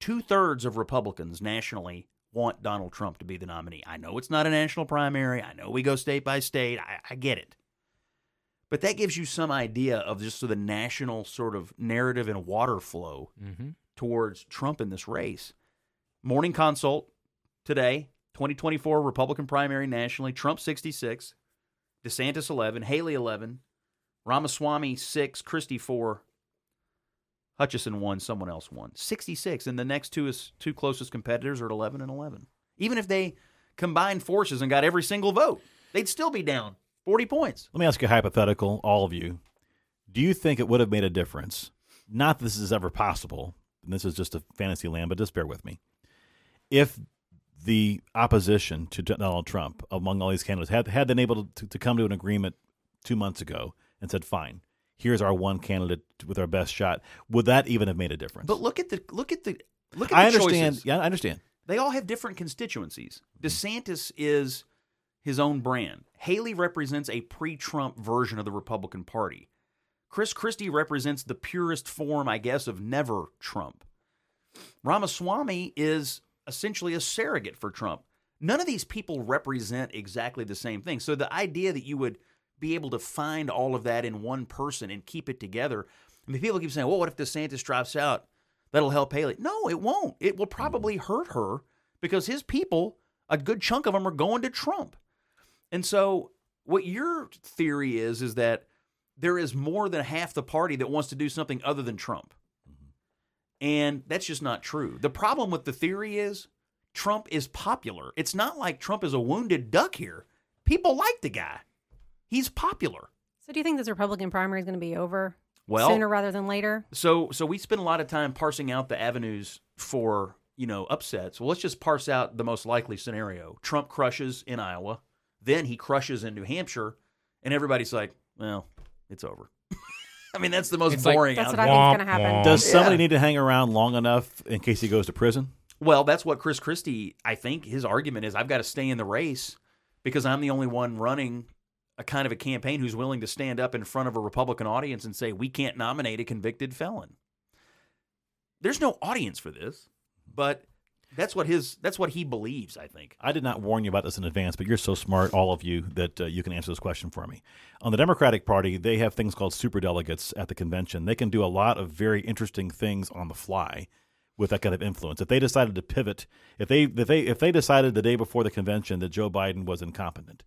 two thirds of Republicans nationally want Donald Trump to be the nominee. I know it's not a national primary. I know we go state by state. I, I get it. But that gives you some idea of just the national sort of narrative and water flow Mhm. towards Trump in this race. Morning consult today, 2024 Republican primary nationally, Trump 66, DeSantis 11, Haley 11, Ramaswamy 6, Christie 4, Hutchinson 1, someone else 1. 66 and the next two is two closest competitors are at 11 and 11. Even if they combined forces and got every single vote, they'd still be down 40 points. Let me ask you a hypothetical, all of you. Do you think it would have made a difference? Not that this is ever possible, and this is just a fantasy land, but just bear with me. If the opposition to Donald Trump among all these candidates had, had been able to, to come to an agreement two months ago and said, fine, here's our one candidate with our best shot, would that even have made a difference? But look at the look at the look at the I the understand. choices. Yeah, I understand. They all have different constituencies. Mm-hmm. DeSantis is his own brand. Haley represents a pre Trump version of the Republican Party. Chris Christie represents the purest form, I guess, of never Trump. Ramaswamy is essentially a surrogate for Trump. None of these people represent exactly the same thing. So the idea that you would be able to find all of that in one person and keep it together. I mean, people keep saying, well, what if DeSantis drops out? That'll help Haley. No, it won't. It will mm-hmm. probably hurt her because his people, a good chunk of them, are going to Trump. And so, what your theory is, is that there is more than half the party that wants to do something other than Trump. And that's just not true. The problem with the theory is Trump is popular. It's not like Trump is a wounded duck here. People like the guy. He's popular. So do you think this Republican primary is going to be over Well, sooner rather than later? So so we spend a lot of time parsing out the avenues for, you know, upsets. Well, let's just parse out the most likely scenario. Trump crushes in Iowa, then he crushes in New Hampshire, and everybody's like, well, it's over. I mean, that's the most It's like- boring That's what. I think is going to happen. Does somebody need to hang around long enough in case he goes to prison? Well, that's what Chris Christie, I think his argument is I've got to stay in the race because I'm the only one running a kind of a campaign who's willing to stand up in front of a Republican audience and say we can't nominate a convicted felon. There's no audience for this, but that's what his that's what he believes, I think. I did not warn you about this in advance, but you're so smart, all of you, that uh, you can answer this question for me. On the Democratic Party, they have things called superdelegates at the convention. They can do a lot of very interesting things on the fly with that kind of influence. If they decided to pivot, if they if they if they decided the day before the convention that Joe Biden was incompetent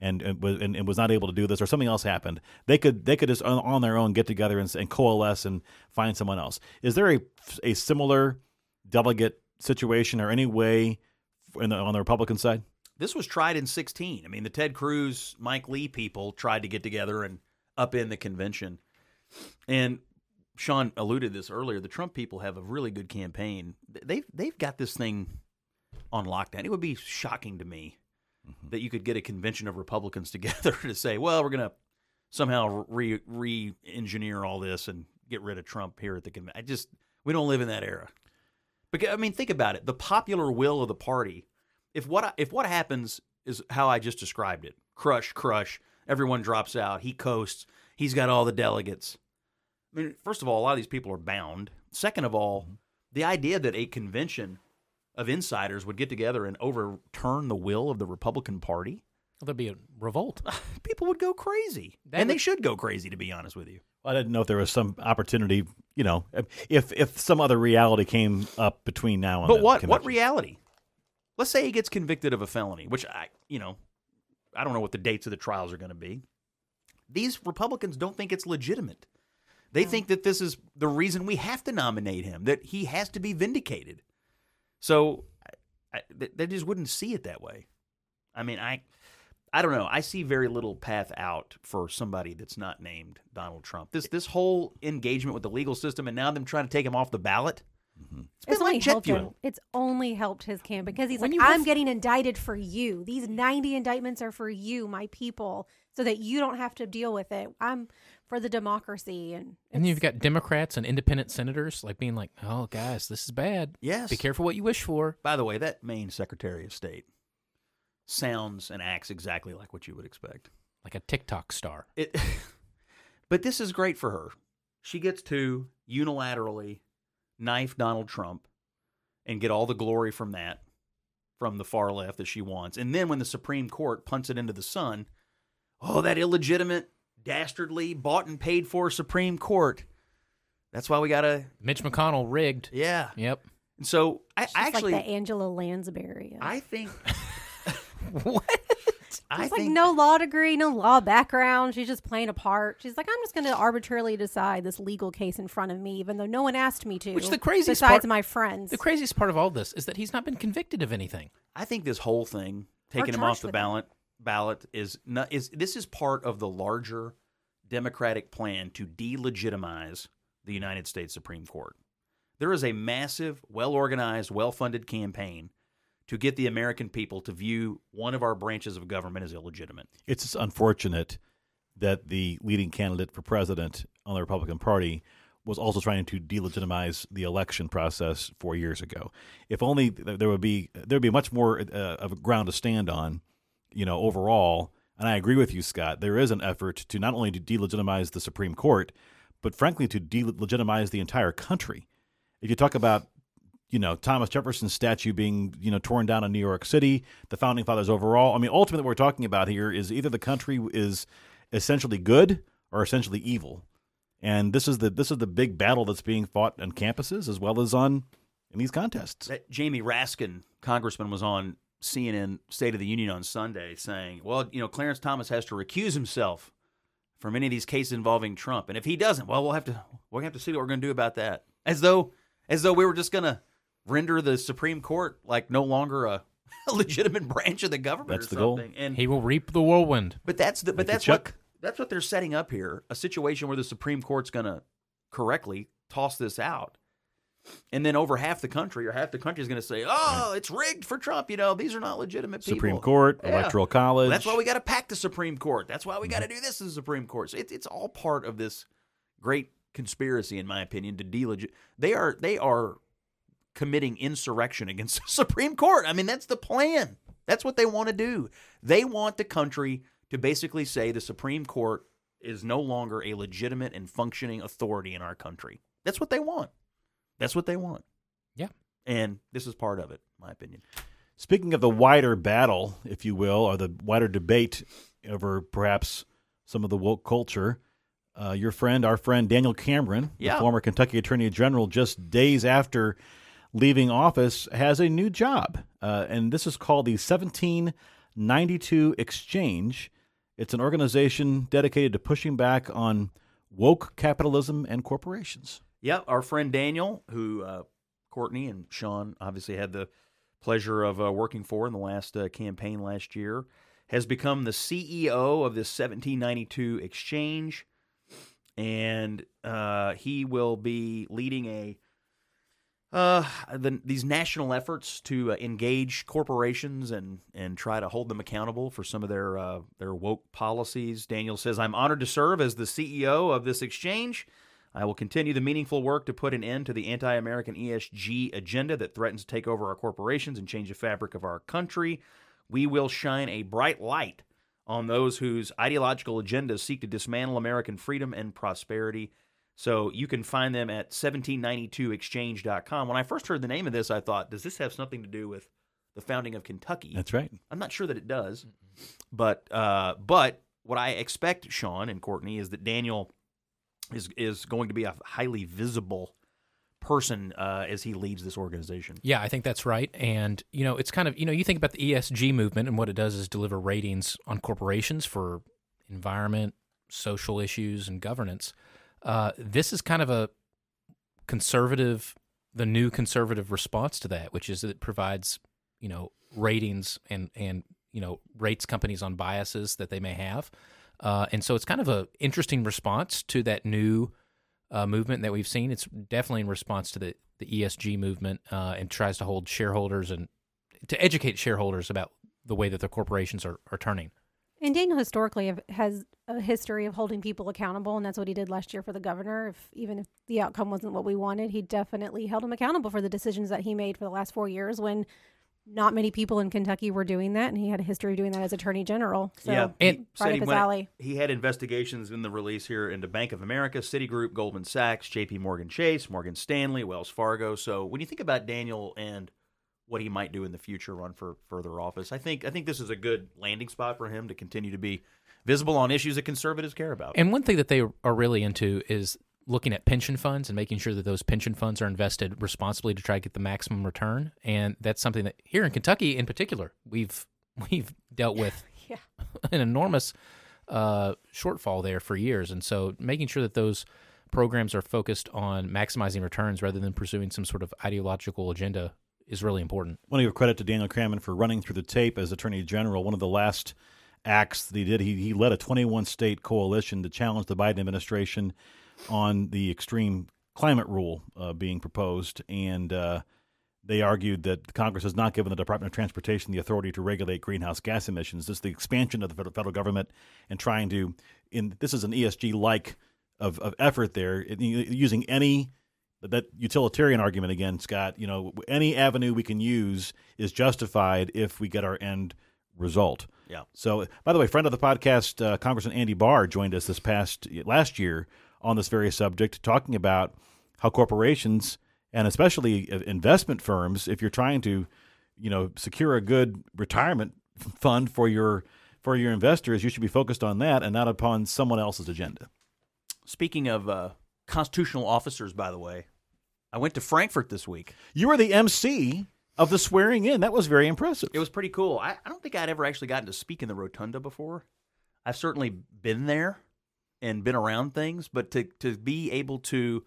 and and was and, and was not able to do this, or something else happened, they could they could just on, on their own get together and, and coalesce and find someone else. Is there a a similar delegate situation or any way in the, on the Republican side? This was tried in 16. I mean, the Ted Cruz, Mike Lee people tried to get together and up in the convention. And Sean alluded to this earlier. The Trump people have a really good campaign. They've they've got this thing on lockdown. It would be shocking to me mm-hmm. that you could get a convention of Republicans together to say, "Well, we're going to somehow re re engineer all this and get rid of Trump here at the convention." I just we don't live in that era. Because I mean, think about it. The popular will of the party. If what I, if what happens is how I just described it, crush, crush, everyone drops out, he coasts, he's got all the delegates. I mean, first of all, a lot of these people are bound. Second of all, mm-hmm. the idea that a convention of insiders would get together and overturn the will of the Republican Party, There'll be a revolt. people would go crazy. That and they should go crazy, to be honest with you. I didn't know if there was some opportunity, you know, if if some other reality came up between now and But what what reality? Let's say he gets convicted of a felony, which I you know, I don't know what the dates of the trials are going to be. These Republicans don't think it's legitimate. They think that this is the reason we have to nominate him, that he has to be vindicated. So I, I, they- they just wouldn't see it that way. I mean, I I don't know. I see very little path out for somebody that's not named Donald Trump. This this whole engagement with the legal system and now them trying to take him off the ballot. Mm-hmm. It's been It's only like helped him. fuel. It's only helped his camp because he's When like, I'm have- getting indicted for you. These 90 indictments are for you, my people, so that you don't have to deal with it. I'm for the democracy, and And you've got Democrats and independent senators like being like, "Oh, guys, this is bad. Yes. Be careful what you wish for." By the way, that Maine Secretary of State sounds and acts exactly like what you would expect. Like a TikTok star. It, but this is great for her. She gets to unilaterally knife Donald Trump and get all the glory from that, from the far left that she wants. And then when the Supreme Court punts it into the sun, oh, that illegitimate, dastardly, bought and paid for Supreme Court. That's why we got to, Mitch McConnell rigged. yeah. Yep. And so I she's actually, like the Angela Lansbury. of- I think, what? I She's like think no law degree, no law background. She's just playing a part. She's like, I'm just going to arbitrarily decide this legal case in front of me, even though no one asked me to. Which the craziest besides part- my friends. The craziest part of all this is that he's not been convicted of anything. I think this whole thing taking him off the with it. ballot ballot is not, is this is part of the larger Democratic plan to delegitimize the United States Supreme Court. There is a massive, well organized, well funded campaign to get the American people to view one of our branches of government as illegitimate. It's unfortunate that the leading candidate for president on the Republican Party was also trying to delegitimize the election process four years ago. If only there would be there would be much more uh, of a ground to stand on, you know, overall. And I agree with you, Scott. There is an effort to not only to delegitimize the Supreme Court, but frankly to delegitimize the entire country. If you talk about you know Thomas Jefferson's statue being you know torn down in New York City, the founding fathers overall. I mean, ultimately, what we're talking about here is either the country is essentially good or essentially evil, and this is the this is the big battle that's being fought on campuses as well as on in these contests. That Jamie Raskin, congressman, was on CNN State of the Union on Sunday saying, "Well, you know, Clarence Thomas has to recuse himself from any of these cases involving Trump, and if he doesn't, well, we'll have to we'll have to see what we're going to do about that." As though as though we were just going to render the Supreme Court like no longer a, a legitimate branch of the government That's or the goal. And He will reap the whirlwind. but that's the but Thank that's what that's what they're setting up here. A situation where the Supreme Court's going to correctly toss this out. And then over half the country or half the country is going to say, "Oh, it's rigged for Trump." You know, these are not legitimate people. Supreme Court, Yeah. Electoral College. That's why we got to pack the Supreme Court. That's why we got to do this as the Supreme Court. So it, it's all part of this great conspiracy, in my opinion, to delegit. They are they are committing insurrection against the Supreme Court. I mean, that's the plan. That's what they want to do. They want the country to basically say the Supreme Court is no longer a legitimate and functioning authority in our country. That's what they want. That's what they want. Yeah. And this is part of it, in my opinion. Speaking of the wider battle, if you will, or the wider debate over perhaps some of the woke culture, uh, your friend, our friend Daniel Cameron, Yeah. the former Kentucky Attorney General, just days after leaving office, has a new job. Uh, and this is called the 1792 Exchange. It's an organization dedicated to pushing back on woke capitalism and corporations. Yep, our friend Daniel, who uh, Courtney and Sean obviously had the pleasure of uh, working for in the last uh, campaign last year, has become the CEO of this 1792 exchange, and uh, he will be leading a uh, the, these national efforts to uh, engage corporations and and try to hold them accountable for some of their uh, their woke policies. Daniel says, "I'm honored to serve as the CEO of this exchange." I will continue the meaningful work to put an end to the anti American ESG agenda that threatens to take over our corporations and change the fabric of our country. We will shine a bright light on those whose ideological agendas seek to dismantle American freedom and prosperity. So you can find them at 1792exchange.com. When I first heard the name of this, I thought, does this have something to do with the founding of Kentucky? That's right. I'm not sure that it does, but uh, but what I expect, Sean and Courtney, is that Daniel is is going to be a highly visible person uh, as he leads this organization. Yeah, I think that's right. And, you know, it's kind of, you know, you think about the ESG movement and what it does is deliver ratings on corporations for environment, social issues, and governance. Uh, this is kind of a conservative, the new conservative response to that, which is that it provides, you know, ratings and, and, you know, rates companies on biases that they may have. Uh, and so it's kind of a interesting response to that new uh, movement that we've seen. It's definitely in response to the, the ESG movement uh, and tries to hold shareholders and to educate shareholders about the way that their corporations are, are turning. And Daniel historically has a history of holding people accountable, and that's what he did last year for the governor. If even if the outcome wasn't what we wanted, he definitely held him accountable for the decisions that he made for the last four years when not many people in Kentucky were doing that, and he had a history of doing that as Attorney General. So yeah, And- right up his went- alley. He had investigations in the release here into Bank of America, Citigroup, Goldman Sachs, J.P. Morgan Chase, Morgan Stanley, Wells Fargo. So when you think about Daniel and what he might do in the future, run for further office, I think I think this is a good landing spot for him to continue to be visible on issues that conservatives care about. And one thing that they are really into is looking at pension funds and making sure that those pension funds are invested responsibly to try to get the maximum return. And that's something that here in Kentucky, in particular, we've we've dealt with Yeah. an enormous uh, shortfall there for years. And so making sure that those programs are focused on maximizing returns rather than pursuing some sort of ideological agenda is really important. I want to give credit to Daniel Cameron for running through the tape as Attorney General. One of the last acts that he did, he, he led a 21 state coalition to challenge the Biden administration on the extreme climate rule uh, being proposed. And uh, they argued that Congress has not given the Department of Transportation the authority to regulate greenhouse gas emissions. This is the expansion of the federal, federal government and trying to, in this is an ESG like of, of effort there, it- using any that utilitarian argument again, Scott. You know, any avenue we can use is justified if we get our end result. Yeah. So, by the way, friend of the podcast, uh, Congressman Andy Barr joined us this past last year on this very subject, talking about how corporations and especially uh, investment firms, if you're trying to, you know, secure a good retirement fund for your for your investors, you should be focused on that and not upon someone else's agenda. Speaking of uh, constitutional officers, by the way, I went to Frankfort this week. You were the MC of the swearing in. That was very impressive. It was pretty cool. I, I don't think I'd ever actually gotten to speak in the rotunda before. I've certainly been there and been around things, but to to be able to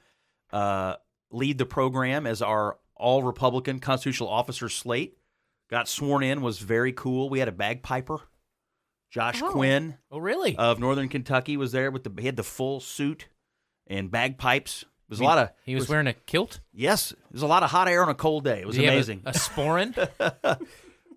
uh, lead the program as our all Republican constitutional officer slate got sworn in was very cool. We had a bagpiper. Josh Oh. Quinn Oh, really? of Northern Kentucky was there with the he had the full suit and bagpipes. There's a lot of he was wearing a kilt. yes. There's a lot of hot air on a cold day. It was Did he have a- amazing. A, sporran.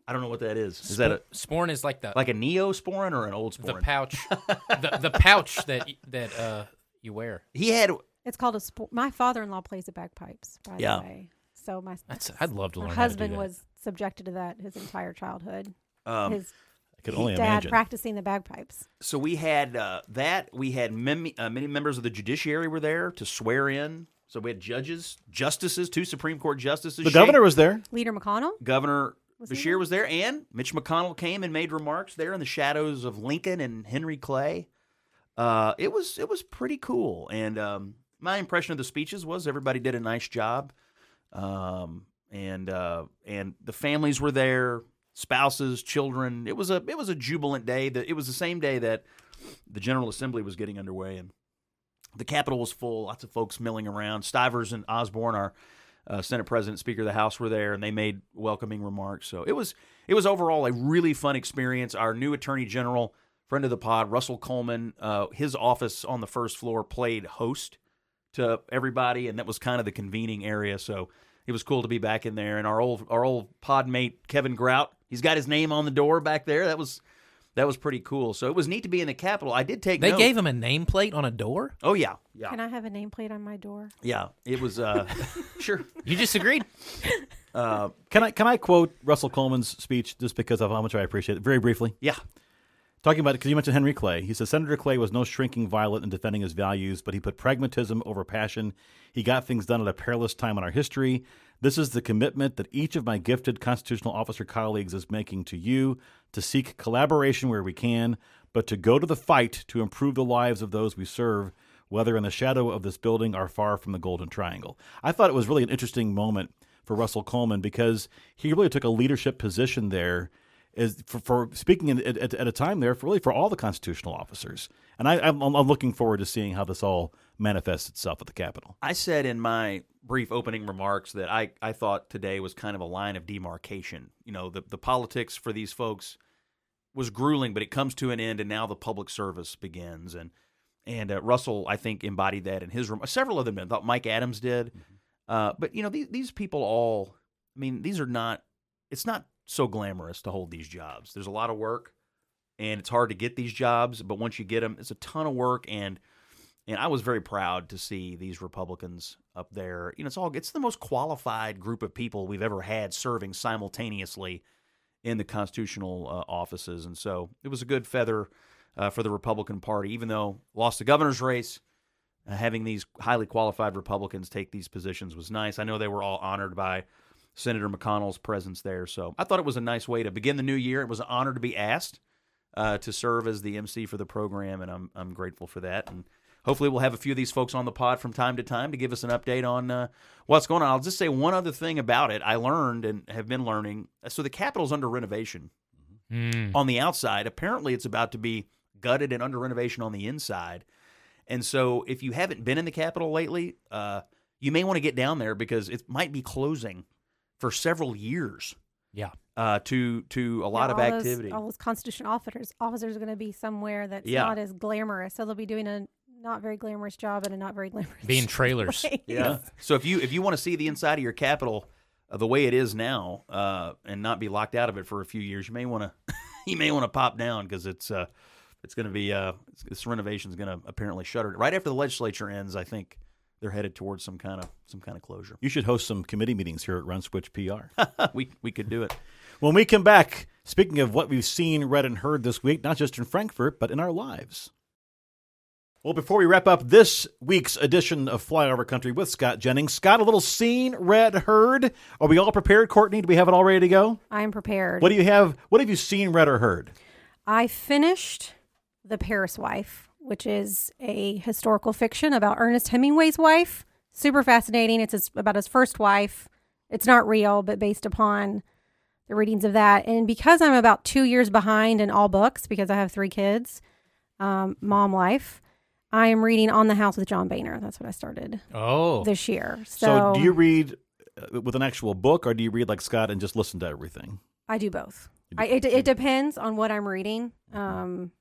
I don't know what that is. Is that a, sporran is like the like a neosporin or an old the pouch, the, the pouch that that uh you wear. he had It's called a sport. My father-in-law plays the bagpipes, by Yeah. the way. So my That's I'd love to my learn husband how to do that. was subjected to that his entire childhood. um, his I could only dad imagine. practicing the bagpipes. so we had uh, that. We had many, uh, many members of the judiciary were there to swear in. So we had judges, justices, two Supreme Court justices. the Shea- governor was there. Leader McConnell. Governor Was he Beshear there? was there, and Mitch McConnell came and made remarks there in the shadows of Lincoln and Henry Clay. Uh, it was it was pretty cool, and um, my impression of the speeches was everybody did a nice job, um, and uh, and the families were there, spouses, children. It was a it was a jubilant day. That it was the same day that the General Assembly was getting underway, and the Capitol was full. Lots of folks milling around. Stivers and Osborne, our uh, Senate President, Speaker of the House, were there, and they made welcoming remarks. So it was it was overall a really fun experience. Our new Attorney General, friend of the pod, Russell Coleman, uh, his office on the first floor played host to everybody, and that was kind of the convening area. So it was cool to be back in there. And our old our old pod mate Kevin Grout, he's got his name on the door back there. That was that was pretty cool. So it was neat to be in the Capitol. I did take They note. gave him a nameplate on a door. Oh yeah, yeah, Can I have a nameplate on my door? yeah. It was uh, sure. You disagreed. Uh, Can I can I quote Russell Coleman's speech just because of how much I appreciate it? Very briefly. yeah. Talking about it, because you mentioned Henry Clay. He says Senator Clay was no shrinking violet in defending his values, but he put pragmatism over passion. He got things done at a perilous time in our history. This is the commitment that each of my gifted constitutional officer colleagues is making to you to seek collaboration where we can, but to go to the fight to improve the lives of those we serve, whether in the shadow of this building or far from the Golden Triangle. I thought it was really an interesting moment for Russell Coleman because he really took a leadership position there is for, for speaking in, at, at a time there for really for all the constitutional officers. And I, I'm looking forward to seeing how this all manifests itself at the Capitol. I said in my brief opening remarks that I, I thought today was kind of a line of demarcation. You know, the, the politics for these folks was grueling, but it comes to an end, and now the public service begins. And and uh, Russell, I think, embodied that in his room. Several of them did. I thought Mike Adams did. Uh, but you know, these these people all. I mean, these are not. It's not so glamorous to hold these jobs. There's a lot of work, and it's hard to get these jobs. But once you get them, it's a ton of work and. And I was very proud to see these Republicans up there. You know, it's all it's the most qualified group of people we've ever had serving simultaneously in the constitutional uh, offices, and so it was a good feather uh, for the Republican Party. Even though lost the governor's race, uh, having these highly qualified Republicans take these positions was nice. I know they were all honored by Senator McConnell's presence there, so I thought it was a nice way to begin the new year. It was an honor to be asked uh, to serve as the MC for the program, and I'm I'm grateful for that. And hopefully, we'll have a few of these folks on the pod from time to time to give us an update on uh, what's going on. I'll just say one other thing about it. I learned and have been learning. So the Capitol's under renovation on the outside. Apparently, it's about to be gutted and under renovation on the inside. And so, if you haven't been in the Capitol lately, uh, you may want to get down there because it might be closing for several years Yeah. uh, to to a lot Yeah, of all those- activity. all those constitutional officers officers are going to be somewhere that's Yeah. not as glamorous, so they'll be doing a not very glamorous job and a not very glamorous Being trailers. place. Yeah. So if you if you want to see the inside of your Capitol uh, the way it is now uh, and not be locked out of it for a few years, you may want to you may want to pop down because it's uh, it's going to be uh, it's, this renovation is going to apparently shutter right after the legislature ends. I think they're headed towards some kind of some kind of closure. You should host some committee meetings here at RunSwitch PR. we we could do it. when we come back, speaking of what we've seen, read, and heard this week, not just in Frankfort, but in our lives. Well, before we wrap up this week's edition of Flyover Country with Scott Jennings, Scott, a little seen, read, heard. Are we all prepared, Courtney? Do we have it all ready to go? I am prepared. What do you have? What have you seen, read, or heard? I finished The Paris Wife, which is a historical fiction about Ernest Hemingway's wife. Super fascinating. It's his, about his first wife. It's not real, but based upon the readings of that. And because I'm about two years behind in all books, because I have three kids, um, mom life, I am reading On the House with John Boehner. That's what I started Oh, this year. So, So, do you read uh, with an actual book, or do you read like Scott and just listen to everything? I do both. I, it, it depends on what I'm reading. Um,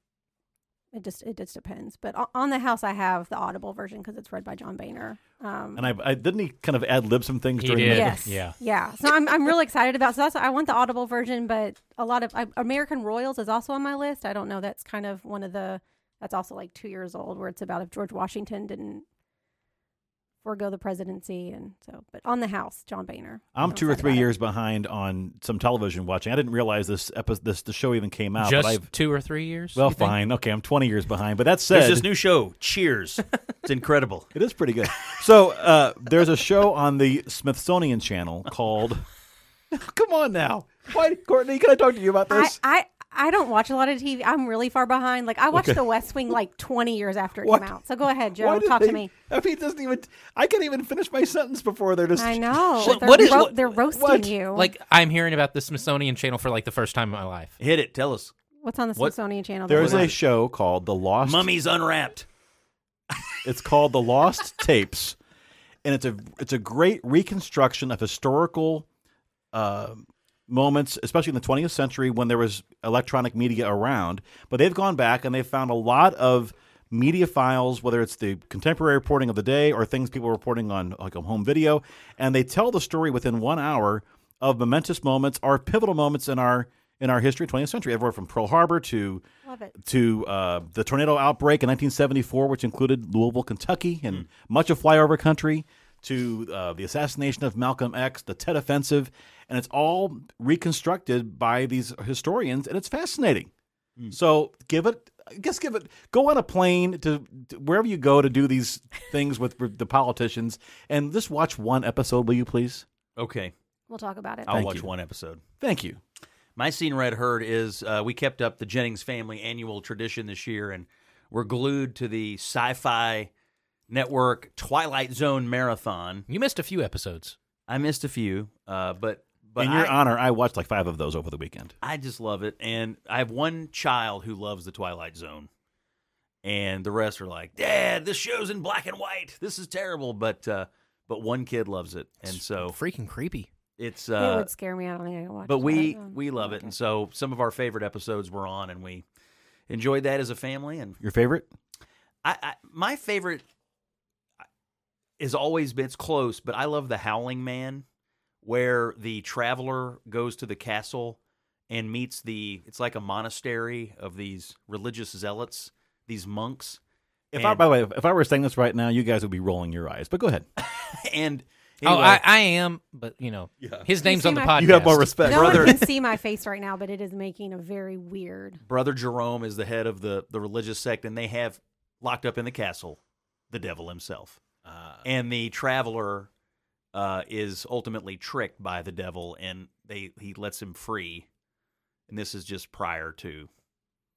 it just it just depends. But on the house, I have the Audible version because it's read by John Boehner. Um, And I, I didn't he kind of ad lib some things He during did. the yes, Yeah. yeah. So I'm I'm really excited about. So that's I want the Audible version, but a lot of I, American Royals is also on my list. I don't know. That's kind of one of the. That's also like two years old, where it's about if George Washington didn't forego the presidency, and so. But on the house, John Boehner. I'm two or three about it. years behind on some television watching. I didn't realize this episode, this the show even came out. but just I've, two or three years. well, you think? fine, okay, I'm 20 years behind. But that There's said, this new show, Cheers. it's incredible. It is pretty good. So uh, there's a show on the Smithsonian Channel called. Come on now, why, Courtney? Can I talk to you about I, this? I I don't watch a lot of TV. I'm really far behind. Like I watched Okay. The West Wing like 20 years after it What? came out. So go ahead, Why Joe. Talk they- to me. I mean, it doesn't even. I can't even finish my sentence before they're just. I know. What- they're, what is- ro- what- they're roasting what? you. Like I'm hearing about the Smithsonian Channel for like the first time in my life. Hit it. Tell us. what's on the what- Smithsonian Channel? There's a show called The Lost. Mummies Unwrapped. It's called The Lost Tapes, and it's a it's a great reconstruction of historical uh, moments, especially in the 20th century when there was electronic media around. But they've gone back and they've found a lot of media files, whether it's the contemporary reporting of the day or things people were reporting on like a home video, and they tell the story within one hour of momentous moments or pivotal moments in our in our history, 20th century, everywhere from Pearl Harbor to to uh, the tornado outbreak in 1974, which included Louisville, Kentucky, and much of flyover country, to uh, the assassination of Malcolm X, the Tet Offensive, and it's all reconstructed by these historians, and it's fascinating. So give it, I guess, give it. Go on a plane to, to wherever you go to do these things with the politicians, and just watch one episode, will you please? Okay. We'll talk about it. I'll Thank watch you. one episode. Thank you. My scene red heard is uh, we kept up the Jennings family annual tradition this year, and we're glued to the Sci-Fi Network Twilight Zone marathon. You missed a few episodes. I missed a few, uh, but but In your I, honor, I watched like five of those over the weekend. I just love it, and I have one child who loves the Twilight Zone, and the rest are like, "Dad, this show's in black and white. This is terrible." But uh, but one kid loves it, and so freaking creepy. it's it uh, would scare me. I don't think I can watch. but we Zone. we love it, Okay. and so some of our favorite episodes were on, and we enjoyed that as a family. And Your favorite? I, I my favorite has always been it's close, but I love the Howling Man, where the traveler goes to the castle and meets the it's like a monastery of these religious zealots, these monks, If I, by the way, if I were saying this right now, you guys would be rolling your eyes. But go ahead. and Oh, I, I am, but you know, his name's on the my- podcast. You have more respect. No brother- one can see my face right now, but it is making a very weird. Brother Jerome is the head of the the religious sect, and they have locked up in the castle the devil himself. Ah. and the traveler uh, is ultimately tricked by the devil, and they he lets him free. And this is just prior to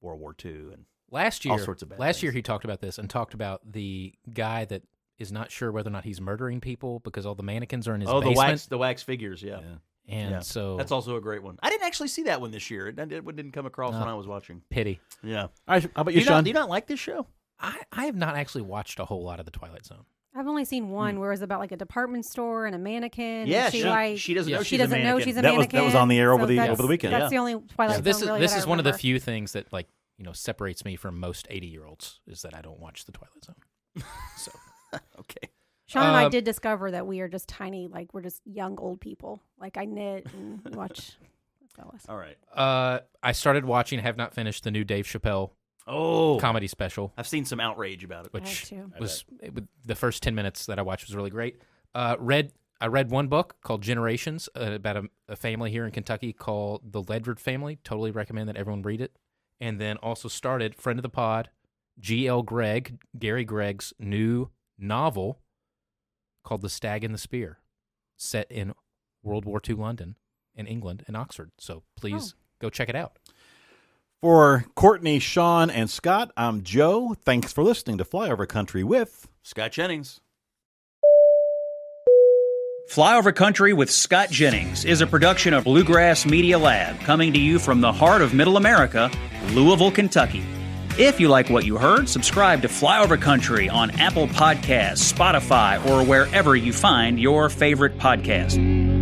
World War II, and Last year. all year, sorts of bad last year he talked about this and talked about the guy that is not sure whether or not he's murdering people because all the mannequins are in his oh, the basement. wax the wax figures, yeah. and Yeah. so That's also a great one. I didn't actually see that one this year. It, it didn't come across No. when I was watching. pity. Yeah. All right, how about Do you, you, Sean? not, do you not like this show? I, I have not actually watched a whole lot of the Twilight Zone. I've only seen one where it was about like a department store and a mannequin. and Yeah, she, she- like, she doesn't know she she's a doesn't know mannequin. she's a That was- that was on the air over so the- that's- over the weekend. That's Yeah. the only Twilight So this Zone is really this that is I one of the few things that like you know separates me from most eighty year olds is that I don't watch the Twilight Zone. So Okay. Sean and I Uh, did discover that we are just tiny, like we're just young old people. Like I knit and watch. That's all us. All right. uh, I started watching, have not finished the new Dave Chappelle Oh, comedy special. I've seen some outrage about it. I have which to. was it, would- the first 10 minutes that I watched was really great. Uh, read I read one book called Generations uh, about a, a family here in Kentucky called the Ledford family. Totally recommend that everyone read it. And then also started friend of the pod, G.L. Gregg, Gary Gregg's new novel called The Stag and the Spear, set in World War II London in England and Oxford. So please go check it out. For Courtney, Sean, and Scott, I'm Joe. Thanks for listening to Flyover Country with Scott Jennings. Flyover Country with Scott Jennings is a production of Bluegrass Media Lab, coming to you from the heart of Middle America, Louisville, Kentucky. If you like what you heard, subscribe to Flyover Country on Apple Podcasts, Spotify, or wherever you find your favorite podcast.